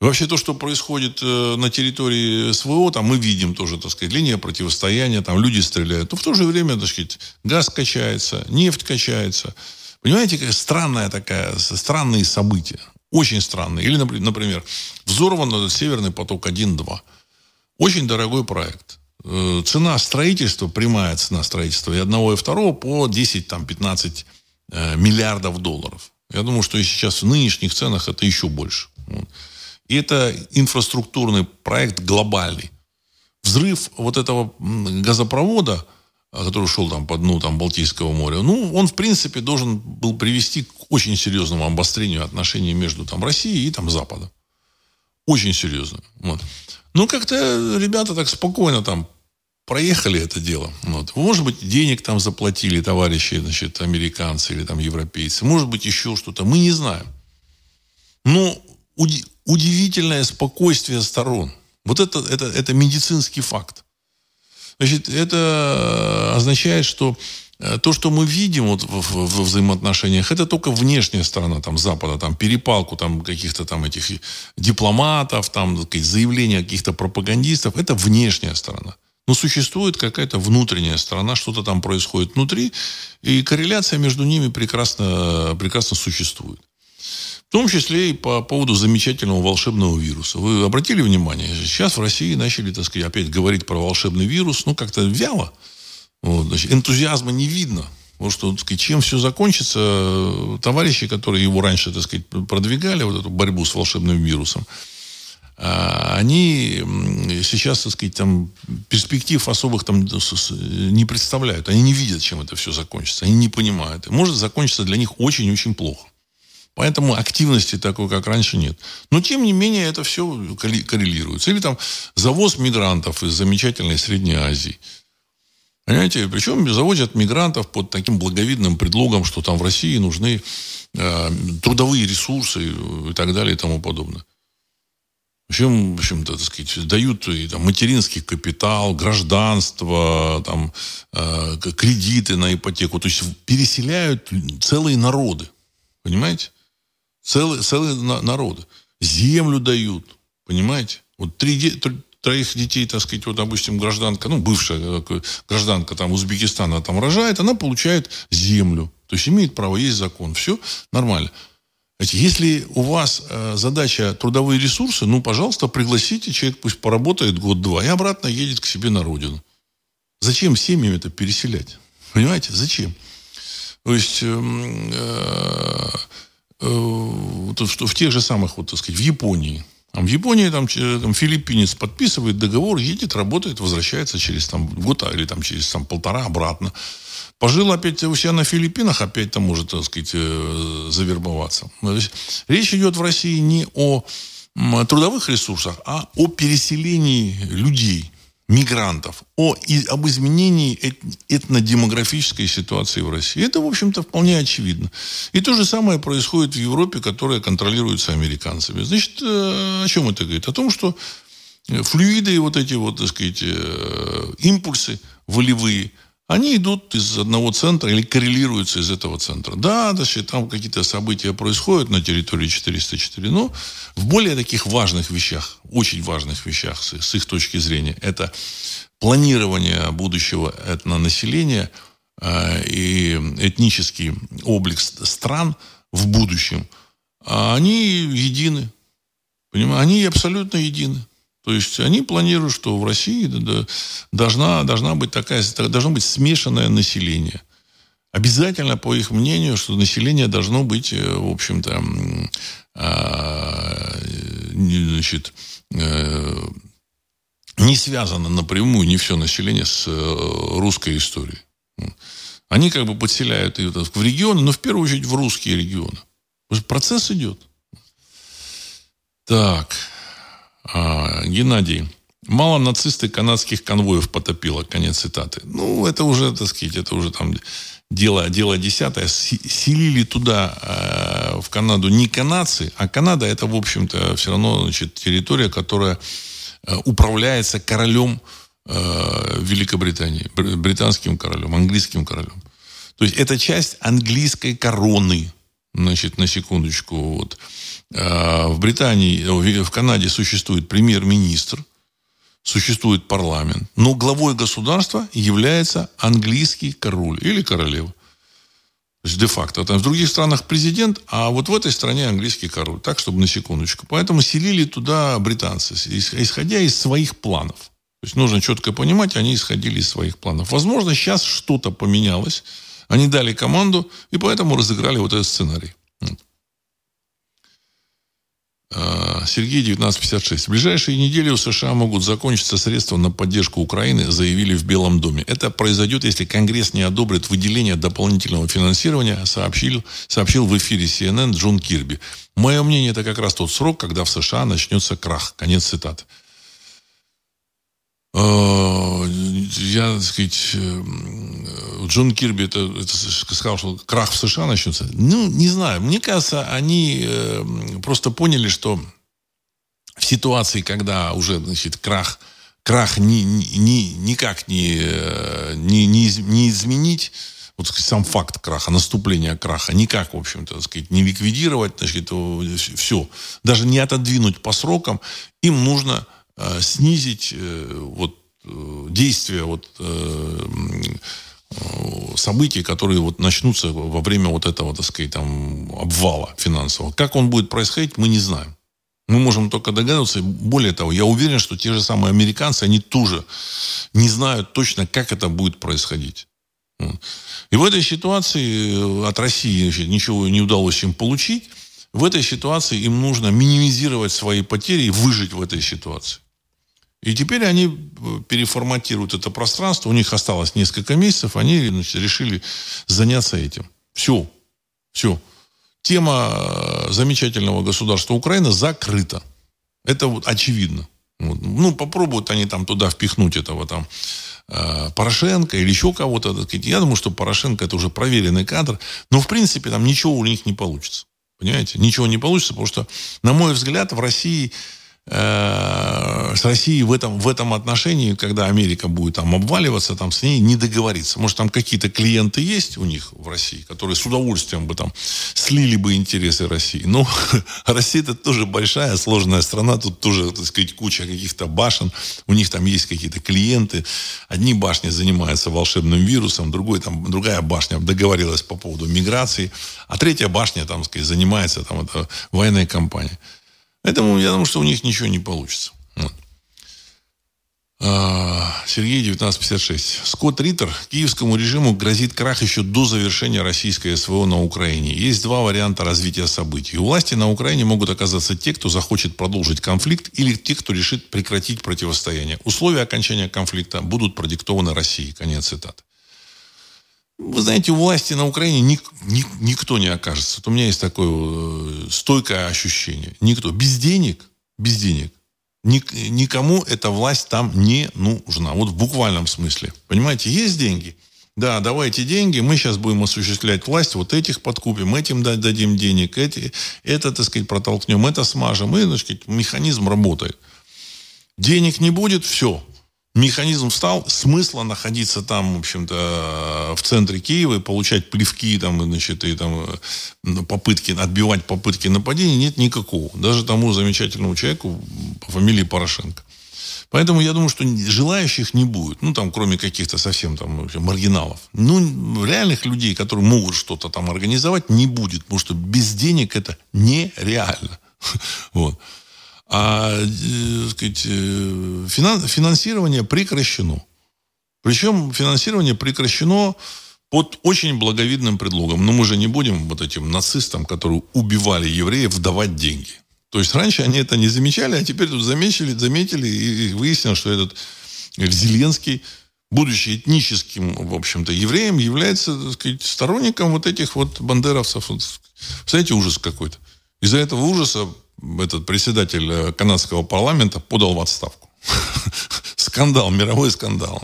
Вообще то, что происходит э, на территории СВО, там мы видим тоже, так сказать, линия противостояния, там люди стреляют. Но в то же время, так сказать, газ качается, нефть качается. Понимаете, какая странная такая, странные события. Очень странные. Или, например, взорван Северный поток 1-2. Очень дорогой проект. Э, цена строительства, прямая цена строительства и одного, и второго по 10-15 э, миллиардов долларов. Я думаю, что сейчас в нынешних ценах это еще больше. И это инфраструктурный проект глобальный. Взрыв вот этого газопровода, а, который шел там по дну там, Балтийского моря, ну, он, в принципе, должен был привести к очень серьезному обострению отношений между там, Россией и там, Западом. Очень серьезно. Вот. Ну, как-то ребята так спокойно там проехали это дело. Вот. Может быть, денег там заплатили товарищи, значит, американцы или там европейцы. Может быть, еще что-то. Мы не знаем. Но удивительное спокойствие сторон. Вот это, это, это медицинский факт. Значит, это означает, что э, то, что мы видим вот в, в, в взаимоотношениях, это только внешняя сторона там, Запада, там, перепалку там, каких-то там этих дипломатов, там, заявления каких-то пропагандистов. Это внешняя сторона. Но существует какая-то внутренняя сторона, что-то там происходит внутри, и корреляция между ними прекрасно, прекрасно существует. В том числе и по поводу замечательного волшебного вируса. Вы обратили внимание? Сейчас в России начали, так сказать, опять говорить про волшебный вирус, ну, как-то вяло. Вот, значит, энтузиазма не видно. Вот что, так сказать, чем все закончится, товарищи, которые его раньше, так сказать, продвигали, вот эту борьбу с волшебным вирусом, а, они сейчас, так сказать, там перспектив особых там не представляют. Они не видят, чем это все закончится. Они не понимают. может закончиться для них очень-очень плохо. Поэтому активности такой, как раньше, нет. Но, тем не менее, это все коррелируется. Или там завоз мигрантов из замечательной Средней Азии. Понимаете? Причем завозят мигрантов под таким благовидным предлогом, что там в России нужны э, трудовые ресурсы и так далее и тому подобное. Общем, в общем-то, так сказать, дают и, там, материнский капитал, гражданство, там, э, кредиты на ипотеку. То есть переселяют целые народы. Понимаете? Целые, целые народы. Землю дают. Понимаете? Вот три, троих детей, так сказать, вот, допустим, гражданка, ну, бывшая э, гражданка там Узбекистана там рожает, она получает землю. То есть имеет право, есть закон. Все нормально. Если у вас э, задача трудовые ресурсы, ну, пожалуйста, пригласите, человек пусть поработает год-два и обратно едет к себе на родину. Зачем семьям это переселять? Понимаете, зачем? То есть эм, э, что в тех же самых, вот, так сказать, в Японии, Там, в Японии там, там филиппинец подписывает договор, едет, работает, возвращается через там, год или там, через там, полтора обратно. Пожил опять у себя на Филиппинах, опять там может, так сказать, э, завербоваться. Речь идет в России не о трудовых ресурсах, а о переселении людей, мигрантов, о, и, об изменении эт, этнодемографической ситуации в России. Это, в общем-то, вполне очевидно. И то же самое происходит в Европе, которая контролируется американцами. Значит, э, о чем это говорит? О том, что флюиды, вот эти вот, так сказать, э, импульсы волевые – они идут из одного центра или коррелируются из этого центра. Да, значит, там какие-то события происходят на территории 404, но в более таких важных вещах, очень важных вещах с, с их точки зрения, это планирование будущего этнонаселения э, и этнический облик стран в будущем, они едины. Понимаете? Они абсолютно едины. То есть они планируют, что в России должна, должна быть такая, должно быть смешанное население. Обязательно, по их мнению, что население должно быть, э, в общем-то, а, значит, э, не связано напрямую не все население с э, русской историей. Они как бы подселяют ее в регионы, но в первую очередь в русские регионы. Процесс идет. Так. А, Геннадий. Мало нацисты канадских конвоев потопило. Конец цитаты. Ну, это уже, так сказать, это уже там дело, дело десятое. Селили туда, э, в Канаду, не канадцы, а Канада это, в общем-то, все равно значит, территория, которая э, управляется королем Великобритании, британским королем, английским королем. То есть это часть английской короны, значит, на секундочку. Вот. А, в Британии, в Канаде существует премьер-министр, существует парламент, но главой государства является английский король или королева. То есть де-факто. Там в других странах президент, а вот в этой стране английский король. Так, чтобы на секундочку. Поэтому селили туда британцы, исходя из своих планов. То есть нужно четко понимать, они исходили из своих планов. Возможно, сейчас что-то поменялось. Они дали команду, и поэтому разыграли вот этот сценарий. Сергей, 1956. В ближайшие недели у США могут закончиться средства на поддержку Украины, заявили в Белом доме. Это произойдет, если Конгресс не одобрит выделение дополнительного финансирования, сообщил, сообщил в эфире CNN Джон Кирби. Мое мнение, это как раз тот срок, когда в США начнется крах. Конец цитаты. А, я, так сказать, э, Джон Кирби это, это сказал, что крах в США начнется. Ну, не знаю. Мне кажется, они э, просто поняли, что в ситуации, когда уже, значит, крах, крах ни, ни, никак не, э, не, не, не изменить, вот сказать, сам факт краха, наступления краха, никак, в общем-то, сказать, не ликвидировать, значит, все. Даже не отодвинуть по срокам, им нужно э, снизить э, вот э, действие вот э, событий, которые вот начнутся во время вот этого, так сказать, там, обвала финансового. Как он будет происходить, мы не знаем. Мы можем только догадываться. Более того, я уверен, что те же самые американцы, они тоже не знают точно, как это будет происходить. И в этой ситуации э, от России ничего не удалось им получить. В этой ситуации им нужно минимизировать свои потери и выжить в этой ситуации. И теперь они э, переформатируют это пространство. У них осталось несколько месяцев. Они значит, решили заняться этим. Все. Все. Тема э, замечательного государства Украина закрыта. Это вот очевидно. Вот. Ну, попробуют они там туда впихнуть этого там э, Порошенко или еще кого-то. Я думаю, что Порошенко это уже проверенный кадр. Но, в принципе, там ничего у них не получится. Понимаете? Ничего не получится, потому что, на мой взгляд, в России с Россией в этом, в этом отношении, когда Америка будет там обваливаться, там с ней не договориться. Может, там какие-то клиенты есть у них в России, которые с удовольствием бы там слили бы интересы России. Но Россия это тоже большая, сложная страна, тут тоже, так сказать, куча каких-то башен, у них там есть какие-то клиенты. Одни башни занимаются волшебным вирусом, другой, там, другая башня договорилась по поводу миграции, а третья башня, там, сказать, занимается там, это, военной кампанией. Поэтому я думаю, что у них ничего не получится. Вот. А, Сергей, 1956. Скотт Риттер. Киевскому режиму грозит крах еще до завершения российской СВО на Украине. Есть два варианта развития событий. У власти на Украине могут оказаться те, кто захочет продолжить конфликт, или те, кто решит прекратить противостояние. Условия окончания конфликта будут продиктованы Россией. Конец цитаты. Вы знаете, у власти на Украине ник, ник, никто не окажется. Вот у меня есть такое э, стойкое ощущение. Никто. Без денег, без денег Ник, никому эта власть там не нужна. Вот в буквальном смысле. Понимаете, есть деньги. Да, давайте деньги, мы сейчас будем осуществлять власть, вот этих подкупим, этим дадим денег, эти, это, так сказать, протолкнем, это смажем, и, так сказать, механизм работает. Денег не будет, все, механизм встал, смысла находиться там, в общем-то, в центре Киева и получать плевки, там, значит, и там э, попытки, отбивать попытки нападения нет никакого. Даже тому замечательному человеку по фамилии Порошенко. Поэтому я думаю, что желающих не будет. Ну, там, кроме каких-то совсем там общем, маргиналов. Ну, реальных людей, которые могут что-то там организовать, не будет. Потому что без денег это нереально. Вот а э, сказать, э, финансирование прекращено. Причем финансирование прекращено под очень благовидным предлогом. Но мы же не будем вот этим нацистам, которые убивали евреев, давать деньги. То есть раньше они это не замечали, а теперь тут заметили, заметили и выяснилось, что этот Зеленский, будучи этническим, в общем-то, евреем, является, так сказать, сторонником вот этих вот бандеровцев. Представляете, ужас какой-то. Из-за этого ужаса этот председатель э, канадского парламента подал в отставку. Скандал, мировой скандал.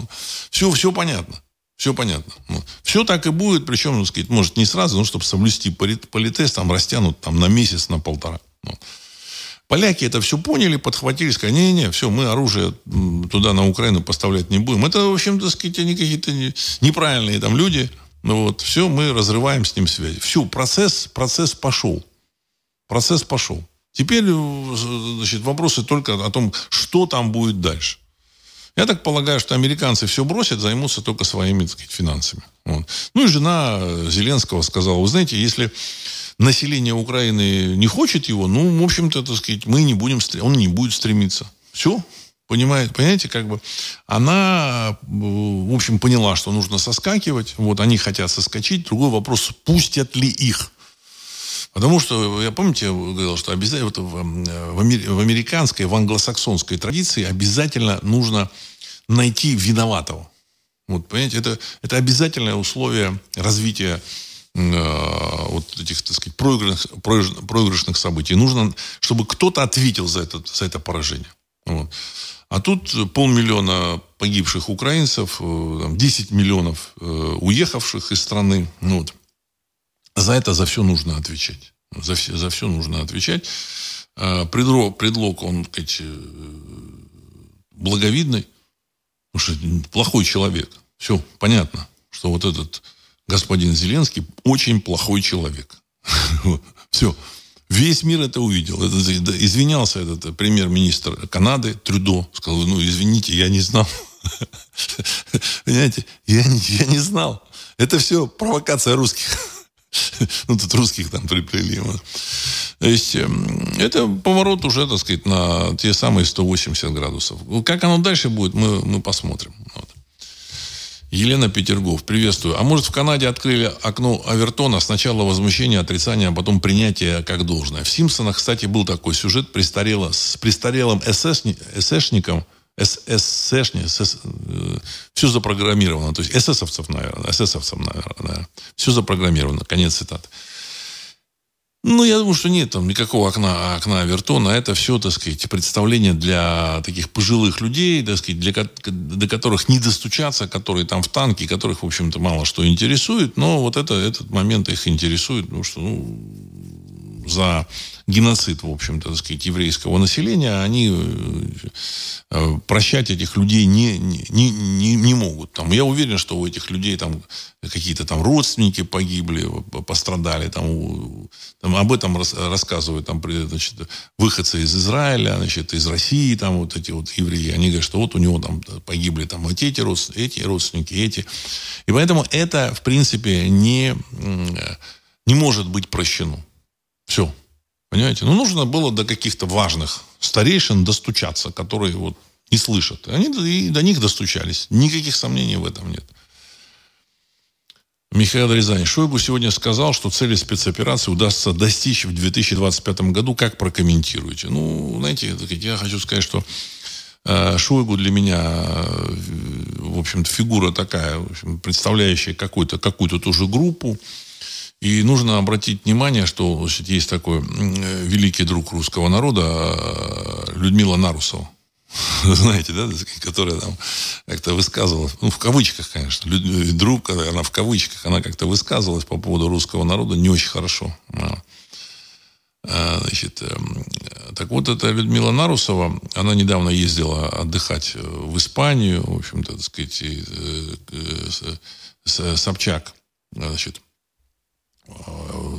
Все, все понятно. Все понятно. Все так и будет, причем, ну, сказать, может, не сразу, но чтобы соблюсти политез, там растянут там, на месяц, на полтора. Поляки это все поняли, подхватили, сказали, не-не, все, мы оружие туда, на Украину поставлять не будем. Это, в общем-то, сказать, они какие-то неправильные там люди. Ну вот, все, мы разрываем с ним связь. Все, процесс, процесс пошел. Процесс пошел. Теперь э, значит, вопросы только о том, что там будет дальше. Я так полагаю, что американцы все бросят, займутся только своими так сказать, финансами. Вот. Ну и жена Зеленского сказала, вы знаете, если население Украины не хочет его, ну, в общем-то, так сказать, мы не будем, он не будет стремиться. Все, понимает, понимаете, как бы она, э, в общем, поняла, что нужно соскакивать, вот они хотят соскочить. Другой вопрос, пустят ли их? Потому что, я помните, говорил, что обязательно вот в, в, американской, в англосаксонской традиции обязательно нужно найти виноватого. Вот, понимаете, это, это обязательное условие развития э, вот этих, так сказать, проигрышных, проигрышных событий. Нужно, чтобы кто-то ответил за это, за это поражение. Вот. А тут полмиллиона погибших украинцев, 10 э, миллионов э, уехавших из страны. Ну, вот. За это за все нужно отвечать. За все, за все нужно отвечать. А, предлог, предлог он, сказать, э, благовидный, потому что плохой человек. Все понятно, что вот этот господин Зеленский очень плохой человек. Все. Весь мир это увидел. Извинялся этот премьер-министр Канады Трюдо. Сказал, ну, извините, я не знал. Понимаете, я, я не знал. Это все провокация русских. Ну, тут русских там приплели. То есть, эм, это поворот уже, так сказать, на те самые 180 градусов. Как оно дальше будет, мы, мы посмотрим. Вот. Елена Петергов, приветствую. А может в Канаде открыли окно Авертона, сначала возмущение, отрицание, а потом принятие как должное. В Симпсонах, кстати, был такой сюжет престарело, с престарелым ССшником, СССшни, СС, э, все запрограммировано. То есть эсэсовцев, наверное, эсэсовцев, наверное, Все запрограммировано. Конец цитаты. Ну, я думаю, что нет там никакого окна, окна Авертона. Это все, так сказать, представление для таких пожилых людей, так сказать, для, до которых не достучаться, которые там в танке, которых, в общем-то, мало что интересует. Но вот это, этот момент их интересует, потому что, ну, за геноцид, в общем-то, так сказать, еврейского населения, они э, прощать этих людей не, не, не, не могут. Там, я уверен, что у этих людей там какие-то там родственники погибли, пострадали. Там, там об этом рас, рассказывают там, значит, выходцы из Израиля, значит, из России, там вот эти вот евреи. Они говорят, что вот у него там погибли там вот эти, эти родственники, эти. И поэтому это, в принципе, не, не может быть прощено. Все. Понимаете? Ну, нужно было до каких-то важных старейшин достучаться, которые вот и слышат. Они и до них достучались. Никаких сомнений в этом нет. Михаил Рязанин. Шойгу сегодня сказал, что цели спецоперации удастся достичь в 2025 году. Как прокомментируете? Ну, знаете, я хочу сказать, что э, Шойгу для меня, э, в общем-то, фигура такая, в общем, представляющая какую-то какую тоже группу. И нужно обратить внимание, что значит, есть такой великий друг русского народа э, Людмила Нарусова. знаете, да, которая там как-то высказывалась, ну, в кавычках, конечно, друг, она в кавычках, она как-то высказывалась по поводу русского народа не очень хорошо. А, значит, эм, так вот, эта Людмила Нарусова, она недавно ездила отдыхать э, в Испанию, в общем-то, так сказать, э, э, Собчак, значит,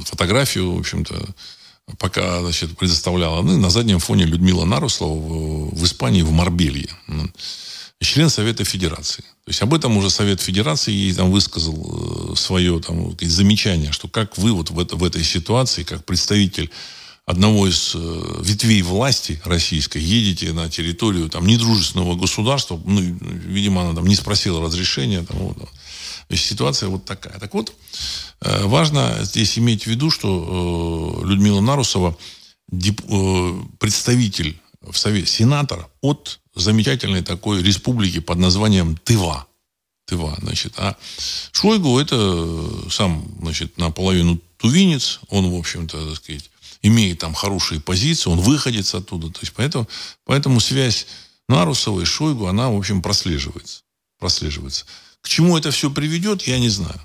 фотографию, в общем-то, пока значит, предоставляла ну, на заднем фоне Людмила Наруслова в, в Испании, в Марбелье. Член Совета Федерации. То есть об этом уже Совет Федерации ей там высказал э, свое там, замечание, что как вы вот в, это, в этой ситуации, как представитель одного из э, ветвей власти российской, едете на территорию там недружественного государства, ну, видимо, она там не спросила разрешения, там, вот, то есть ситуация вот такая. Так вот, э, важно здесь иметь в виду, что э, Людмила Нарусова э, представитель в Совете, сенатор от замечательной такой республики под названием Тыва. Тыва, значит. А Шойгу это сам, значит, наполовину тувинец, он, в общем-то, так сказать, имеет там хорошие позиции, он выходит оттуда. То есть поэтому, поэтому связь Нарусова и Шойгу, она, в общем, прослеживается. прослеживается. К чему это все приведет, я не знаю.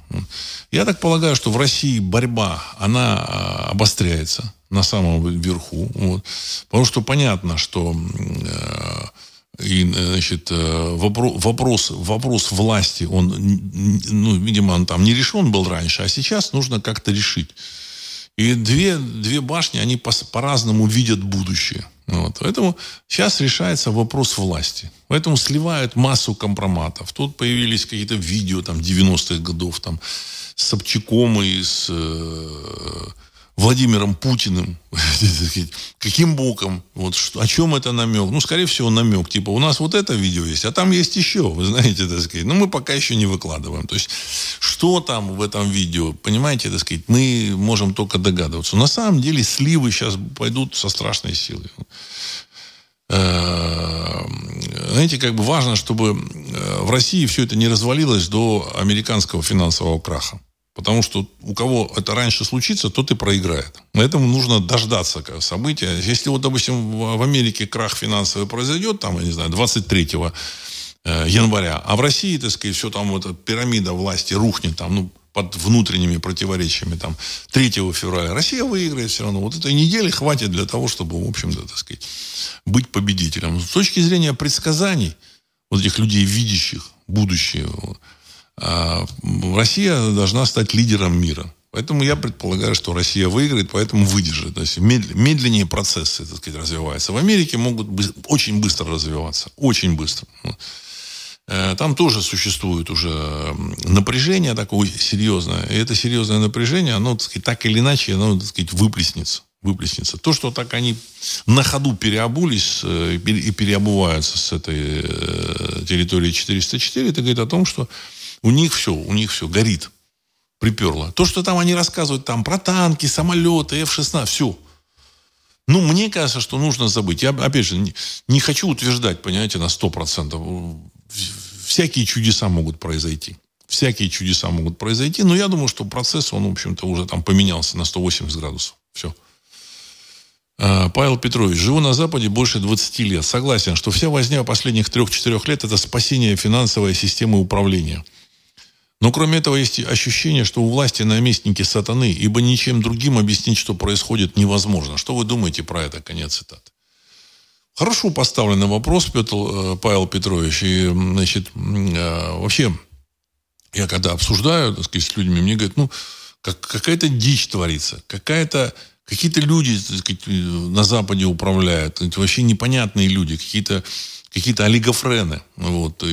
Я так полагаю, что в России борьба, она а, обостряется на самом верху. Вот. Потому что понятно, что э, и, значит, э, вопрос, вопрос, власти, он, ну, видимо, он там не решен был раньше, а сейчас нужно как-то решить. И две, две башни, они по, по-разному видят будущее. Вот. Поэтому сейчас решается вопрос власти. Поэтому сливают массу компроматов. Тут появились какие-то видео там 90-х годов там, с Собчаком и с э, Владимиром Путиным. Каким боком? Вот что, о чем это намек? Ну, скорее всего, намек. Типа, у нас вот это видео есть, а там есть еще, вы знаете, так сказать. Но мы пока еще не выкладываем. То есть, что там в этом видео, понимаете, так сказать, мы можем только догадываться. На самом деле, сливы сейчас пойдут со страшной силой. Э, знаете, как бы важно, чтобы э, в России все это не развалилось до американского финансового краха. Потому что у кого это яньше случится, тот и проиграет. Поэтому нужно дождаться события. Если вот, допустим, в Америке крах финансовый произойдет, там, я не знаю, 23 э, января, а в России, так сказать, все там, вот эта пирамида власти рухнет, там, ну, под внутренними противоречиями, там, 3 февраля, Россия выиграет все равно. Вот этой недели хватит для того, чтобы, в общем-то, так сказать, быть победителем. С точки зрения предсказаний, вот этих людей, видящих будущее, Россия должна стать лидером мира. Поэтому я предполагаю, что Россия выиграет, поэтому выдержит. То есть медленнее процессы, так сказать, развиваются. В Америке могут очень быстро развиваться. Очень быстро. Э, там тоже существует уже напряжение такое серьезное. И это серьезное напряжение, оно, так, сказать, так или иначе, оно, так сказать, выплеснется. выплеснется. То, что так они на ходу переобулись э, и переобуваются с этой э, территории 404, это говорит о том, что у них все, у них все горит, приперло. То, что там они рассказывают там про танки, самолеты, F-16, все. Ну, мне кажется, что нужно забыть. Я, опять же, не, не хочу утверждать, понимаете, на 100%. Всякие чудеса могут произойти. Всякие чудеса могут произойти. Но я думаю, что процесс, он, в общем-то, уже там поменялся на 180 градусов. Все. А, Павел Петрович, живу на Западе больше 20 лет. Согласен, что вся возня последних 3-4 лет – это спасение финансовой системы управления – но кроме этого есть ощущение, что у власти наместники сатаны, ибо ничем другим объяснить, что происходит, невозможно. Что вы думаете про это? Конец цитаты. Хорошо поставленный вопрос, Петр, э, Павел Петрович. И, значит, э, вообще, я когда обсуждаю, так сказать, с людьми, мне говорят, ну, как, какая-то дичь творится, какая-то какие-то люди сказать, на Западе управляют, вообще непонятные люди, какие-то какие-то олигофрены. Вот,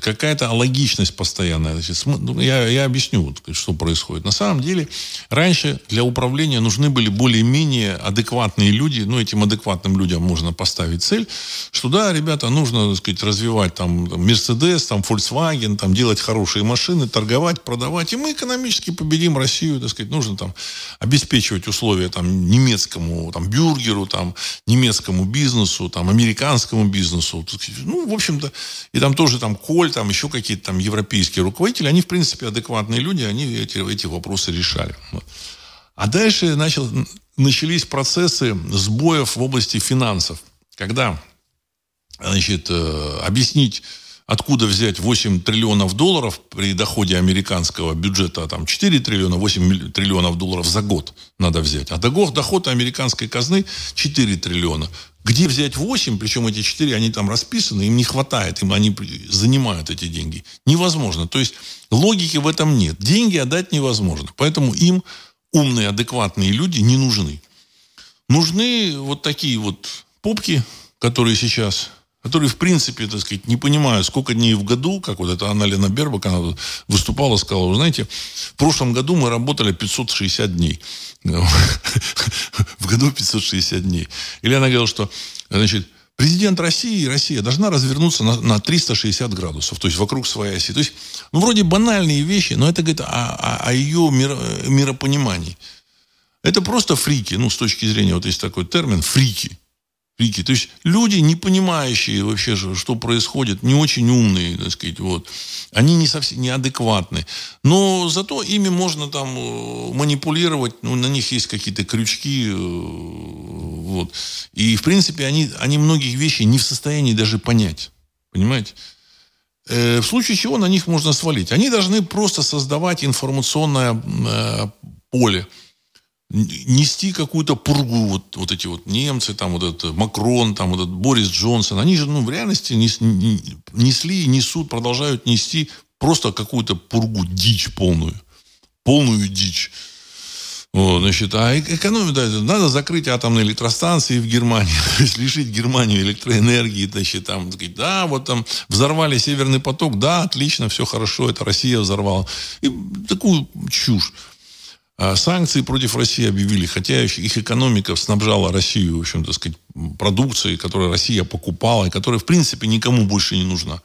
какая-то алогичность постоянная. Значит, ну, я, я объясню, что происходит. На самом деле, раньше для управления нужны были более-менее адекватные люди. Ну, этим адекватным людям можно поставить цель, что да, ребята, нужно, так сказать, развивать там Mercedes, там Volkswagen, там делать хорошие машины, торговать, продавать. И мы экономически победим Россию, так сказать, нужно там обеспечивать условия там немецкому там бюргеру, там немецкому бизнесу, там американскому бизнесу, Соус. Ну, в общем-то, и там тоже там Коль, там еще какие-то там европейские руководители, они, в принципе, адекватные люди, они эти, эти вопросы решали. А дальше начал, начались процессы сбоев в области финансов. Когда значит, э, объяснить откуда взять 8 триллионов долларов при доходе американского бюджета там 4 триллиона, 8 триллионов долларов за год надо взять. А доход, доход американской казны 4 триллиона. Где взять 8, причем эти 4, они там расписаны, им не хватает, им они занимают эти деньги. Невозможно. То есть логики в этом нет. Деньги отдать невозможно. Поэтому им умные, адекватные люди не нужны. Нужны вот такие вот попки, которые сейчас которые, в принципе, так сказать, не понимают, сколько дней в году, как вот эта Анна-Лена Бербак, она выступала, сказала, вы знаете, в прошлом году мы работали 560 дней. В году 560 дней. Или она говорила, что, значит, Президент России и Россия должна развернуться на, на 360 градусов, то есть вокруг своей оси. То есть, ну, вроде банальные вещи, но это говорит о, о, о ее миро, миропонимании. Это просто фрики, ну, с точки зрения, вот есть такой термин, фрики. Прикинь, то есть люди, не понимающие вообще, что происходит, не очень умные, так сказать, вот, они не совсем неадекватны. Но зато ими можно там э, манипулировать, ну, на них есть какие-то крючки, э, вот. И, в принципе, они, они многих вещей не в состоянии даже понять. Понимаете? Э, в случае чего на них можно свалить. Они должны просто создавать информационное поле нести какую-то пургу, вот, вот эти вот немцы, там вот этот Макрон, там вот этот Борис Джонсон, они же ну, в реальности нес, несли несут, продолжают нести просто какую-то пургу, дичь полную. Полную дичь. Вот, значит, а экономия, да, надо закрыть атомные электростанции в Германии, то есть лишить Германию электроэнергии, значит, там, да, вот там взорвали Северный поток, да, отлично, все хорошо, это Россия взорвала. И такую чушь. А санкции против России объявили, хотя их экономика снабжала Россию, в общем, так сказать, продукцией, которую Россия покупала, и которая, в принципе, никому больше не нужна.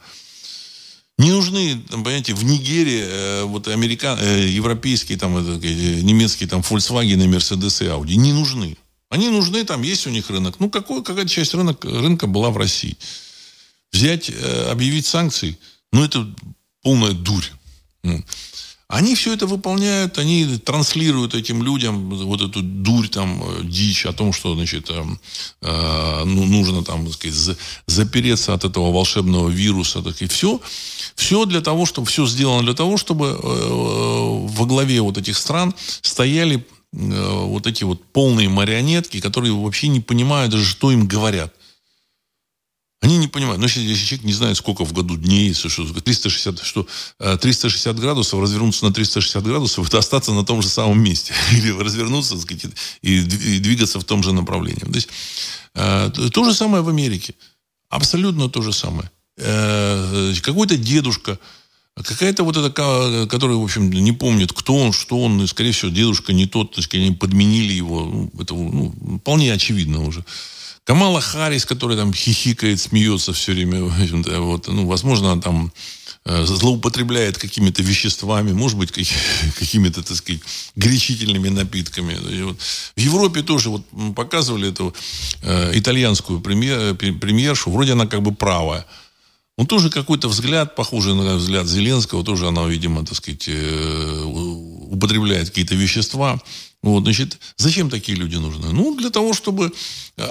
Не нужны, там, понимаете, в Нигерии э, вот американ, э, европейские, там, это, э, немецкие там Volkswagen, Mercedes и Audi. Не нужны. Они нужны, там есть у них рынок. Ну, какой, какая-то часть рынок, рынка была в России. Взять, э, объявить санкции, ну, это полная дурь. Они все это выполняют, они транслируют этим людям вот эту дурь, там, э, дичь о том, что, значит, э, э, ну, нужно, там, так сказать, запереться от этого волшебного вируса. Так, и все, все для того, чтобы, все сделано для того, чтобы э, во главе вот этих стран стояли э, вот эти вот полные марионетки, которые вообще не понимают даже, что им говорят. Они не понимают. Но если, если человек не знает, сколько в году дней, что 360, что 360 э, градусов, развернуться на 360 градусов, это остаться на том же самом месте. Или развернуться, так сказать, и двигаться в том же направлении. То есть, э, то же самое в Америке. Абсолютно то же самое. Э, какой-то дедушка, Какая-то вот эта, которая, в общем, не помнит, кто он, что он, и, скорее всего, дедушка не тот, то есть они подменили его. Ну, это ну, вполне очевидно уже. Камала Харрис, которая там хихикает, смеется все время, вот, ну, возможно, она там э, злоупотребляет какими-то веществами, может быть, какими-то, так сказать, горячительными напитками. Вот в Европе тоже вот показывали эту э, итальянскую премьер, премьершу, вроде она как бы правая. Ну, тоже какой-то взгляд, похожий на взгляд Зеленского, тоже она, видимо, так сказать, э, употребляет какие-то вещества. Вот, значит, зачем такие люди нужны? Ну, для того, чтобы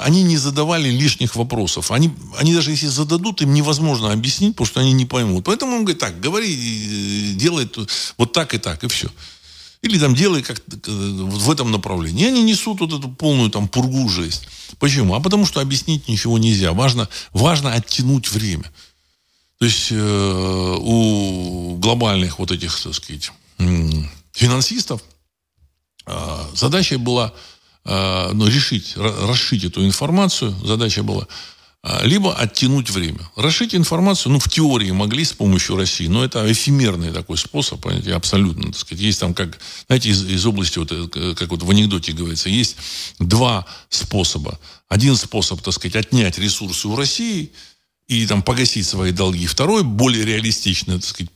они не задавали лишних вопросов. Они, они даже если зададут, им невозможно объяснить, потому что они не поймут. Поэтому он говорит, так, говори, делай вот так и так, и все. Или там делай как вот в этом направлении. И они несут вот эту полную там пургу жесть. Почему? А потому что объяснить ничего нельзя. Важно, важно оттянуть время. То есть э, у глобальных вот этих, так сказать, финансистов а, задача была а, ну, решить, расшить эту информацию. Задача была а, либо оттянуть время. Расшить информацию, ну, в теории могли с помощью России, но это эфемерный такой способ, понимаете, абсолютно, так сказать. Есть там, как, знаете, из, из области, вот, э, как вот в анекдоте говорится, есть два способа. Один способ, так сказать, отнять ресурсы у России – и там погасить свои долги. Второй, более реалистичный, так сказать,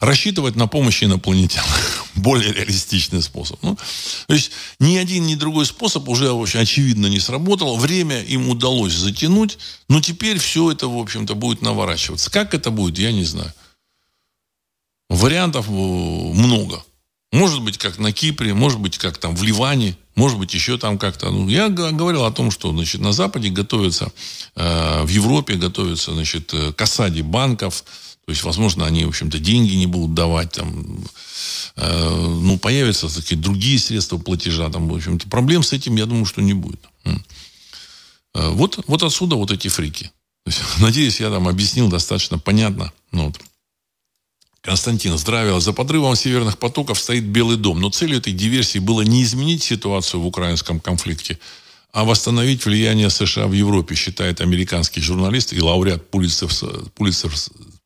рассчитывать на помощь инопланетян. более реалистичный способ. Ну, то есть ни один, ни другой способ уже очень очевидно не сработал. Время им удалось затянуть, но теперь все это, в общем-то, будет наворачиваться. Как это будет, я не знаю. Вариантов э, много. Может быть, как на Кипре, может быть, как там в Ливане, может быть, еще там как-то. Ну, я говорил о том, что значит, на Западе готовятся, э, в Европе готовятся значит, э, к осаде банков. То есть, возможно, они, в общем-то, деньги не будут давать. Там, э, ну, появятся такие другие средства платежа. Там, в общем-то, проблем с этим, я думаю, что не будет. Э, вот, вот отсюда вот эти фрики. надеюсь, я там объяснил достаточно понятно. Ну, вот. Константин, здравия. За подрывом северных потоков стоит Белый дом. Но целью этой диверсии было не изменить ситуацию в украинском конфликте, а восстановить влияние США в Европе, считает американский журналист и лауреат Пулицер,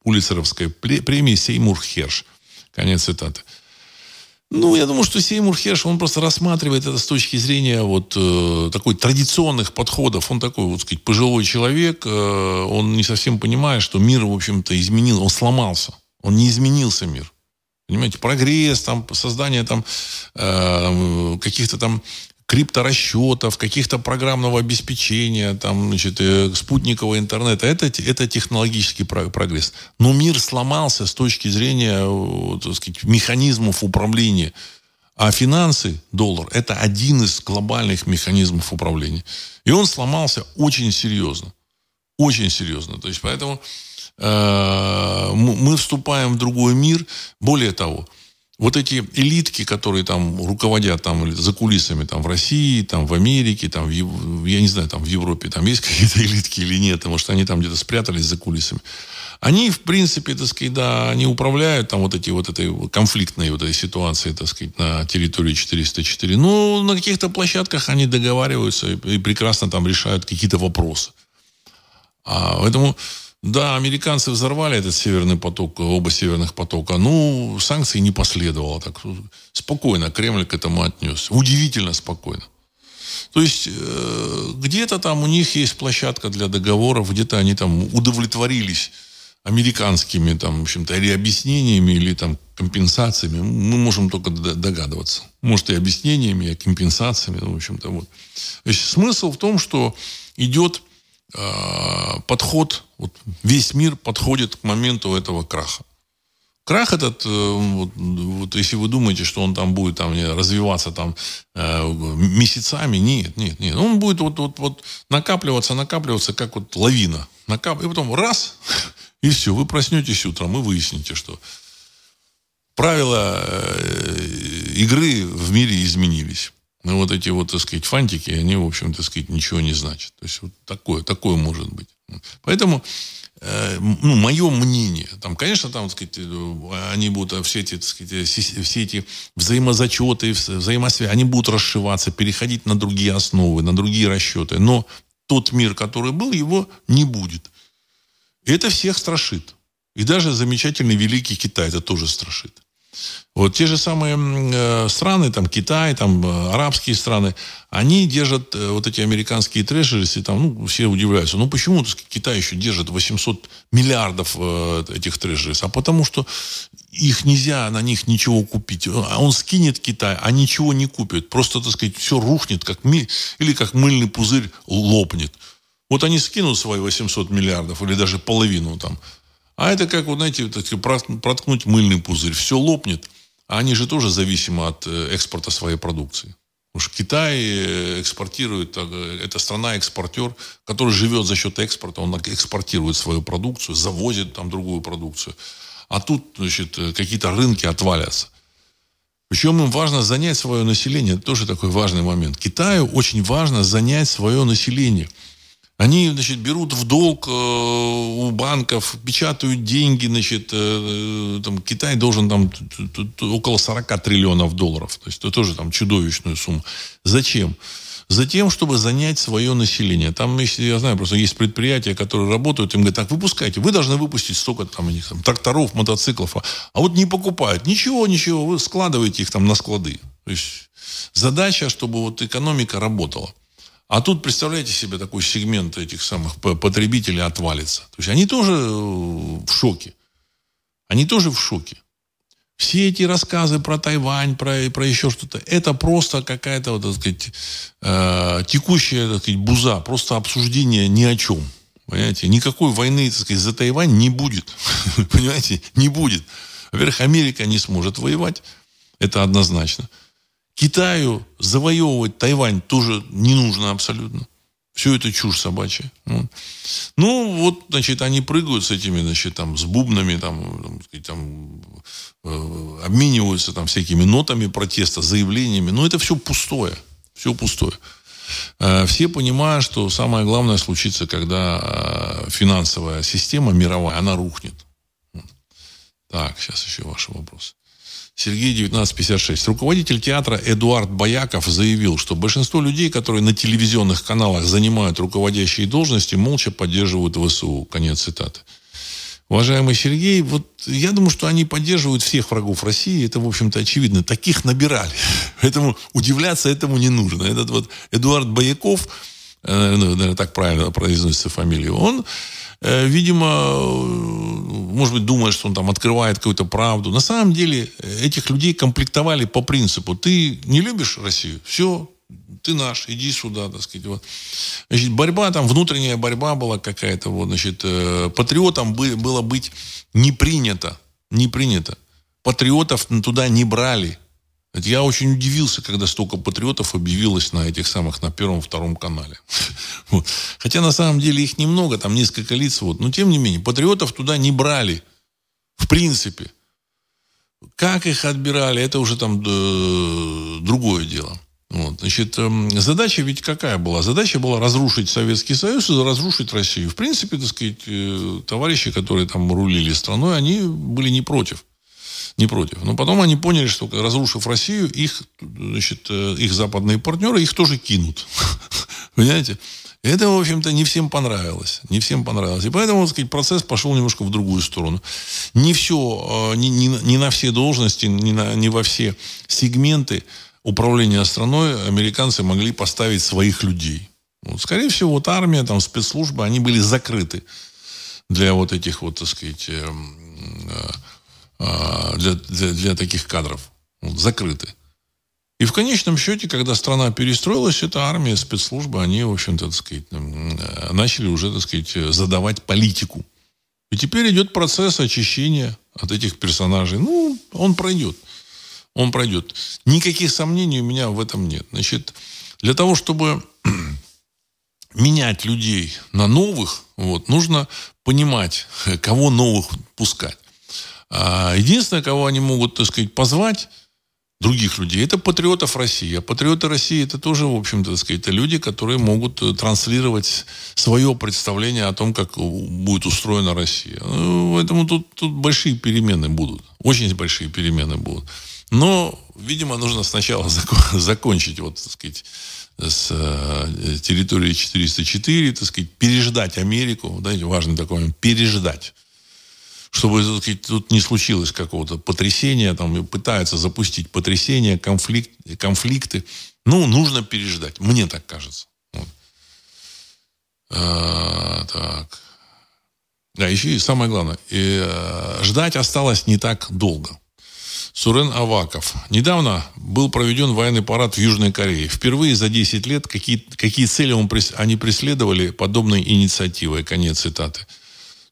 Пулицеровской премии Сеймур Херш. Конец цитаты. Ну, я думаю, что Сеймур Херш, он просто рассматривает это с точки зрения вот э, такой традиционных подходов. Он такой, вот сказать, пожилой человек, э, он не совсем понимает, что мир, в общем-то, изменил, он сломался. Он не изменился мир. Понимаете, прогресс, там, создание там, э, каких-то там крипторасчетов, каких-то программного обеспечения, там, значит, э, спутникового интернета. Это, это технологический прогресс. Но мир сломался с точки зрения э, так сказать, механизмов управления. А финансы, доллар, это один из глобальных механизмов управления. И он сломался очень серьезно. Очень серьезно. То есть, поэтому Э, мы вступаем в другой мир. Более того, вот эти элитки, которые там руководят там за кулисами там в России, там в Америке, там в, я не знаю, там в Европе, там есть какие-то элитки или нет, потому что они там где-то спрятались за кулисами. Они, в принципе, так сказать, да, они управляют там вот эти вот этой конфликтной вот этой ситуации, так сказать, на территории 404. Но на каких-то площадках они договариваются и прекрасно там решают какие-то вопросы. А, поэтому да, американцы взорвали этот северный поток, оба северных потока. Ну, санкций не последовало. Так спокойно Кремль к этому отнес. Удивительно спокойно. То есть э, где-то там у них есть площадка для договоров, где-то они там удовлетворились американскими там, в общем-то, или объяснениями, или там компенсациями. Мы можем только догадываться. Может, и объяснениями, и компенсациями. Ну, в общем-то, вот. То есть смысл в том, что идет подход, вот весь мир подходит к моменту этого краха. Крах этот, э, вот, вот если вы думаете, что он там будет там, развиваться там, э, месяцами, нет, нет, нет. Он будет вот, вот, вот накапливаться, накапливаться, как вот лавина. Накап... И потом раз, и все, вы проснетесь утром и выясните, что правила э, игры в мире изменились. Ну, вот эти вот, так сказать, фантики, они, в общем, так сказать, ничего не значат. То есть, вот такое, такое может быть. Поэтому, э, ну, мое мнение, там, конечно, там, так сказать, э, они будут, все эти, так сказать, все эти взаимозачеты, взаимосвязи, они будут расшиваться, переходить на другие основы, на другие расчеты. Но тот мир, который был, его не будет. И это всех страшит. И даже замечательный великий Китай это тоже страшит. Вот те же самые э, страны, там Китай, там э, арабские страны, они держат э, вот эти американские трежеры, там, ну, все удивляются, ну почему сказать, Китай еще держит 800 миллиардов э, этих трежеров? А потому что их нельзя на них ничего купить. А он скинет Китай, а ничего не купит. Просто, так сказать, все рухнет, как ми... или как мыльный пузырь лопнет. Вот они скинут свои 800 миллиардов, или даже половину там, а это как, вот, знаете, проткнуть мыльный пузырь. Все лопнет. А они же тоже зависимы от э, экспорта своей продукции. Потому что Китай э, экспортирует, э, это страна-экспортер, который живет за счет экспорта, он экспортирует свою продукцию, завозит там другую продукцию. А тут, значит, какие-то рынки отвалятся. Причем им важно занять свое население. Это тоже такой важный момент. Китаю очень важно занять свое население – они, значит, берут в долг э, у банков, печатают деньги, значит, э, э там, Китай должен там около 40 триллионов долларов. То есть это тоже там чудовищную сумму. Зачем? за тем, чтобы занять свое население. Там, если я знаю, просто есть предприятия, которые работают, им говорят, так, выпускайте, вы должны выпустить столько там, у них, там тракторов, мотоциклов, а, а вот не покупают. Ничего, ничего, вы складываете их там на склады. То есть задача, чтобы вот экономика работала. А тут, представляете себе, такой сегмент этих самых потребителей отвалится. То есть они тоже э, в шоке. Они тоже в шоке. Все эти рассказы про Тайвань, про, про еще что-то, это просто какая-то, вот, так сказать, э, текущая, так сказать, буза, просто обсуждение ни о чем. Понимаете? Никакой войны, так сказать, за Тайвань не будет. Понимаете? Не будет. Во-первых, Америка не сможет воевать. Это однозначно. Китаю завоевывать Тайвань тоже не нужно абсолютно. Все это чушь собачья. Ну, вот, значит, они прыгают с этими, значит, там, с бубнами, там, там э, обмениваются там всякими нотами протеста, заявлениями. Но это все пустое. Все пустое. Э, все понимают, что самое главное случится, когда э, финансовая система мировая, она рухнет. Так, сейчас еще ваши вопросы. Сергей 1956. Руководитель театра Эдуард Бояков заявил, что большинство людей, которые на телевизионных каналах занимают руководящие должности, молча поддерживают ВСУ. Конец цитаты. Уважаемый Сергей, вот я думаю, что они поддерживают всех врагов России. Это, в общем-то, очевидно. Таких набирали. Поэтому удивляться этому не нужно. Этот вот Эдуард Бояков, э, ну, наверное, так правильно произносится фамилия, он видимо, может быть, думает, что он там открывает какую-то правду. На самом деле, э, этих людей комплектовали по принципу, ты не любишь Россию, все, ты наш, иди сюда, так сказать. Вот. Значит, борьба там, внутренняя борьба была какая-то, вот, значит, э, патриотам было быть не принято, не принято. Патриотов туда не брали. Я очень удивился, когда столько патриотов объявилось на этих самых, на первом, втором канале. Хотя на самом деле их немного, там несколько лиц, вот. но тем не менее, патриотов туда не брали. В принципе. Как их отбирали, это уже там э, другое дело. Вот. Значит, э, задача ведь какая была? Задача была разрушить Советский Союз и разрушить Россию. В принципе, так сказать, э, товарищи, которые там рулили страной, они были не против не против. Но потом они поняли, что разрушив Россию, их, значит, э, их западные партнеры их тоже кинут. Понимаете? Это, в общем-то, не всем понравилось. Не всем понравилось. И поэтому, так сказать, процесс пошел немножко в другую сторону. Не все, э, не, не, не на все должности, не, на, не во все сегменты управления страной американцы могли поставить своих людей. Вот, скорее всего, вот армия, там, спецслужбы, они были закрыты для вот этих вот, так сказать, эм, э, для, для, для таких кадров. Вот, закрыты. И в конечном счете, когда страна перестроилась, эта армия, спецслужбы, они, в общем-то, так сказать, э, начали уже, так сказать, задавать политику. И теперь идет процесс очищения от этих персонажей. Ну, он пройдет. Он пройдет. Никаких сомнений у меня в этом нет. Значит, для того, чтобы менять людей на новых, вот, нужно понимать, кого новых пускать. А единственное, кого они могут, так сказать, позвать, других людей, это патриотов России. А патриоты России это тоже, в общем-то, так сказать, это люди, которые могут э, транслировать свое представление о том, как будет устроена Россия. Ну, поэтому тут, тут большие перемены будут. Очень большие перемены будут. Но, видимо, нужно сначала закончить, вот, так сказать, с э, территории 404, так сказать, переждать Америку, да, важный такой момент, переждать чтобы тут не случилось какого-то потрясения, там пытаются запустить потрясения, конфликт, конфликты. Ну, нужно переждать. Мне так кажется. Вот. А, так. Да, еще и самое главное. И, э, ждать осталось не так долго. Сурен Аваков. Недавно был проведен военный парад в Южной Корее. Впервые за 10 лет какие, какие цели он, они преследовали подобной инициативой. Конец цитаты.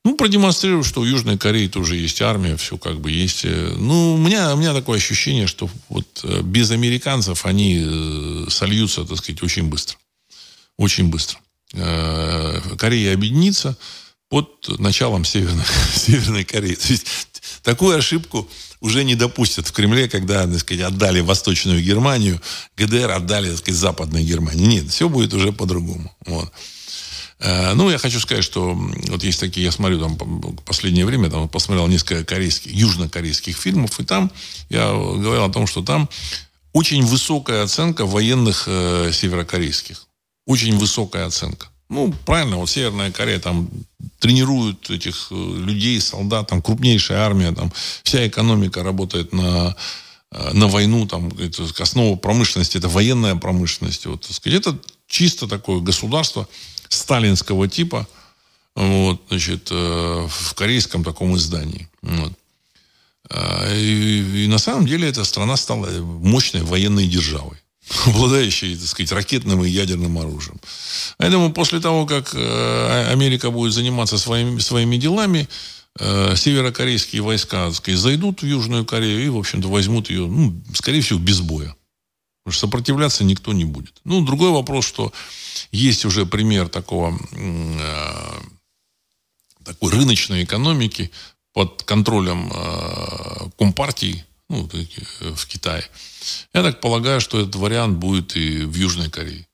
Ну, продемонстрировать, что у Южной Кореи тоже есть армия, все как бы есть. Э, ну, у меня, у меня такое ощущение, что вот э, без американцев они э, сольются, так сказать, очень быстро. Очень быстро. Корея объединится под началом Северной, Северной Кореи. То есть такую ошибку уже не допустят в Кремле, когда, так сказать, отдали Восточную Германию, ГДР отдали, так сказать, Западной Германии. Нет, все будет уже по-другому. Вот. Э, ну, я хочу сказать, что вот есть такие, я смотрю там последнее время, там посмотрел несколько корейских, южнокорейских фильмов, и там я говорил о том, что там очень высокая оценка военных э, северокорейских. Очень высокая оценка. Ну, правильно, вот Северная Корея там тренируют этих э, людей, солдат, там крупнейшая армия, там вся экономика работает на, э, на войну, там это, основа промышленности, это военная промышленность. Вот, так сказать, это чисто такое государство сталинского типа, вот, значит, э, в корейском таком издании. Вот. А, и, и на самом деле эта страна стала мощной военной державой обладающей, так сказать, ракетным и ядерным оружием. Поэтому после того, как э, Америка будет заниматься своими, своими делами, э, северокорейские войска, так сказать, зайдут в Южную Корею и, в общем-то, возьмут ее, ну, скорее всего, без боя. Потому что сопротивляться никто не будет. Ну, другой вопрос, что есть уже пример такого, э, такой рыночной экономики под контролем Компартии, ну, в Китае. Я так полагаю, что этот вариант будет и в Южной Корее.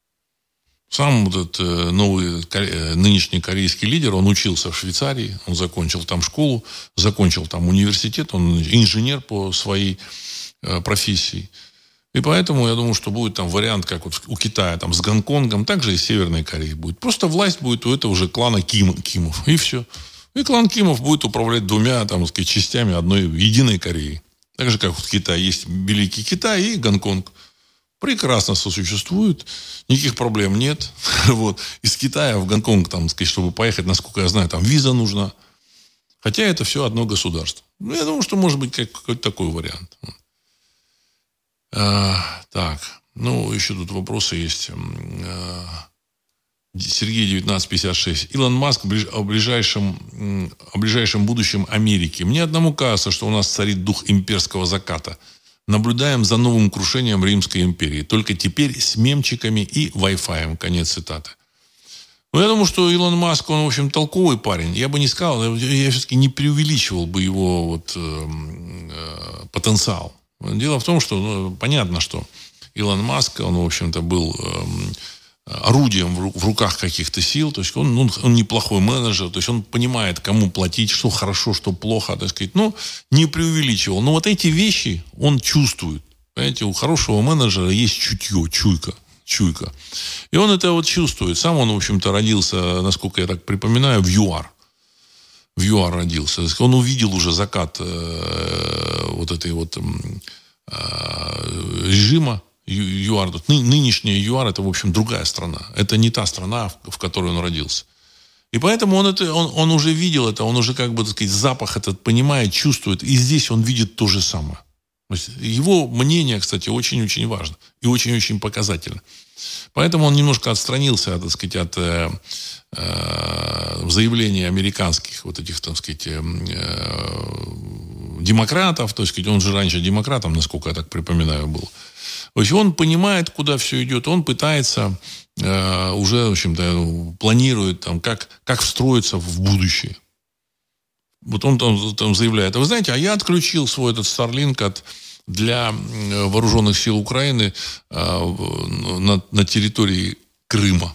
Сам вот этот э, новый э, нынешний корейский лидер, он учился в Швейцарии, он закончил там школу, закончил там университет, он инженер по своей э, профессии. И поэтому я думаю, что будет там вариант, как вот у Китая, там с Гонконгом, также и Северной Кореи будет. Просто власть будет у этого уже клана Ким, Кимов. И все. И клан Кимов будет управлять двумя, там, сказать, частями одной единой Кореи. Так же, как в Китае есть Великий Китай и Гонконг. Прекрасно сосуществуют, никаких проблем нет. Вот. Из Китая в Гонконг, там, сказать, чтобы поехать, насколько я знаю, там виза нужна. Хотя это все одно государство. Ну, я думаю, что может быть какой-то такой вариант. А, так, ну, еще тут вопросы есть. А, Сергей 1956. Илон Маск о ближайшем, о ближайшем будущем Америки. Мне одному кажется, что у нас царит дух имперского заката. Наблюдаем за новым крушением Римской империи. Только теперь с мемчиками и Wi-Fi. Конец цитаты. Ну, я думаю, что Илон Маск, он, в общем, толковый парень. Я бы не сказал, я все-таки не преувеличивал бы его вот, э, э, потенциал. Дело в том, что ну, понятно, что Илон Маск, он, в общем-то, был... Э, орудием в руках каких-то сил, то есть он, ну, он неплохой менеджер, то есть он понимает, кому платить, что хорошо, что плохо, так сказать, ну, не преувеличивал. Но вот эти вещи он чувствует. Понимаете, у хорошего менеджера есть чутье, чуйка, чуйка. И он это вот чувствует. Сам он, в общем-то, родился, насколько я так припоминаю, в ЮАР. В ЮАР родился. Он увидел уже закат э, вот этой вот э, режима, ЮАР. Нынешняя ЮАР это, в общем, другая страна. Это не та страна, в которой он родился. И поэтому он, это, он, он уже видел это, он уже, как бы, так сказать, запах этот понимает, чувствует. И здесь он видит то же самое. Его мнение, кстати, очень-очень важно. И очень-очень показательно. Поэтому он немножко отстранился, так сказать, от э, э, заявлений американских вот этих, так сказать, э, демократов. То есть, он же раньше демократом, насколько я так припоминаю, был. То есть он понимает, куда все идет, он пытается э, уже, в общем-то, планирует, там, как, как встроиться в будущее. Вот он там, там заявляет, а вы знаете, а я отключил свой этот Starlink от, для вооруженных сил Украины э, на, на территории Крыма.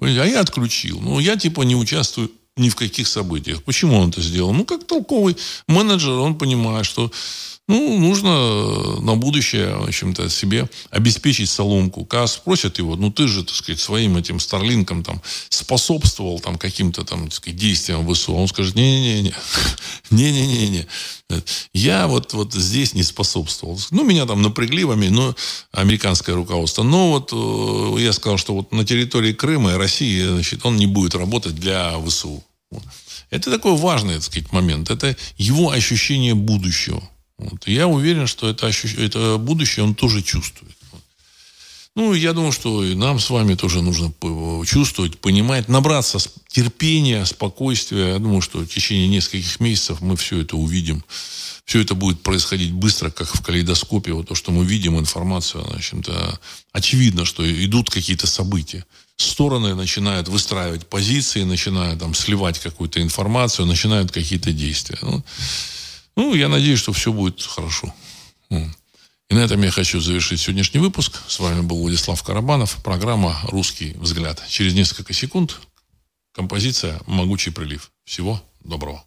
А я отключил. Ну, я типа не участвую ни в каких событиях. Почему он это сделал? Ну, как толковый менеджер, он понимает, что ну, нужно э, на будущее, в общем-то, себе обеспечить соломку. Когда спросят его, ну, ты же, так сказать, своим этим Старлинком там способствовал там каким-то там, так сказать, действиям ВСУ. Он скажет, не-не-не, не-не-не-не. Я вот, вот здесь не способствовал. Ну, меня там напрягли, но американское руководство. Но вот э, я сказал, что вот на территории Крыма и России, значит, он не будет работать для ВСУ. Это такой важный, так сказать, момент. Это его ощущение будущего. Вот. я уверен, что это, ощущ... это будущее он тоже чувствует. Ну, я думаю, что и нам с вами тоже нужно чувствовать, понимать, набраться терпения, спокойствия. Я думаю, что в течение нескольких месяцев мы все это увидим. Все это будет происходить быстро, как в калейдоскопе. Вот то, что мы видим, информацию, в общем-то, очевидно, что идут какие-то события. Стороны начинают выстраивать позиции, начинают там сливать какую-то информацию, начинают какие-то действия. Ну, ну, я надеюсь, что все будет хорошо. И на этом я хочу завершить сегодняшний выпуск. С вами был Владислав Карабанов. Программа «Русский взгляд». Через несколько секунд композиция «Могучий прилив». Всего доброго.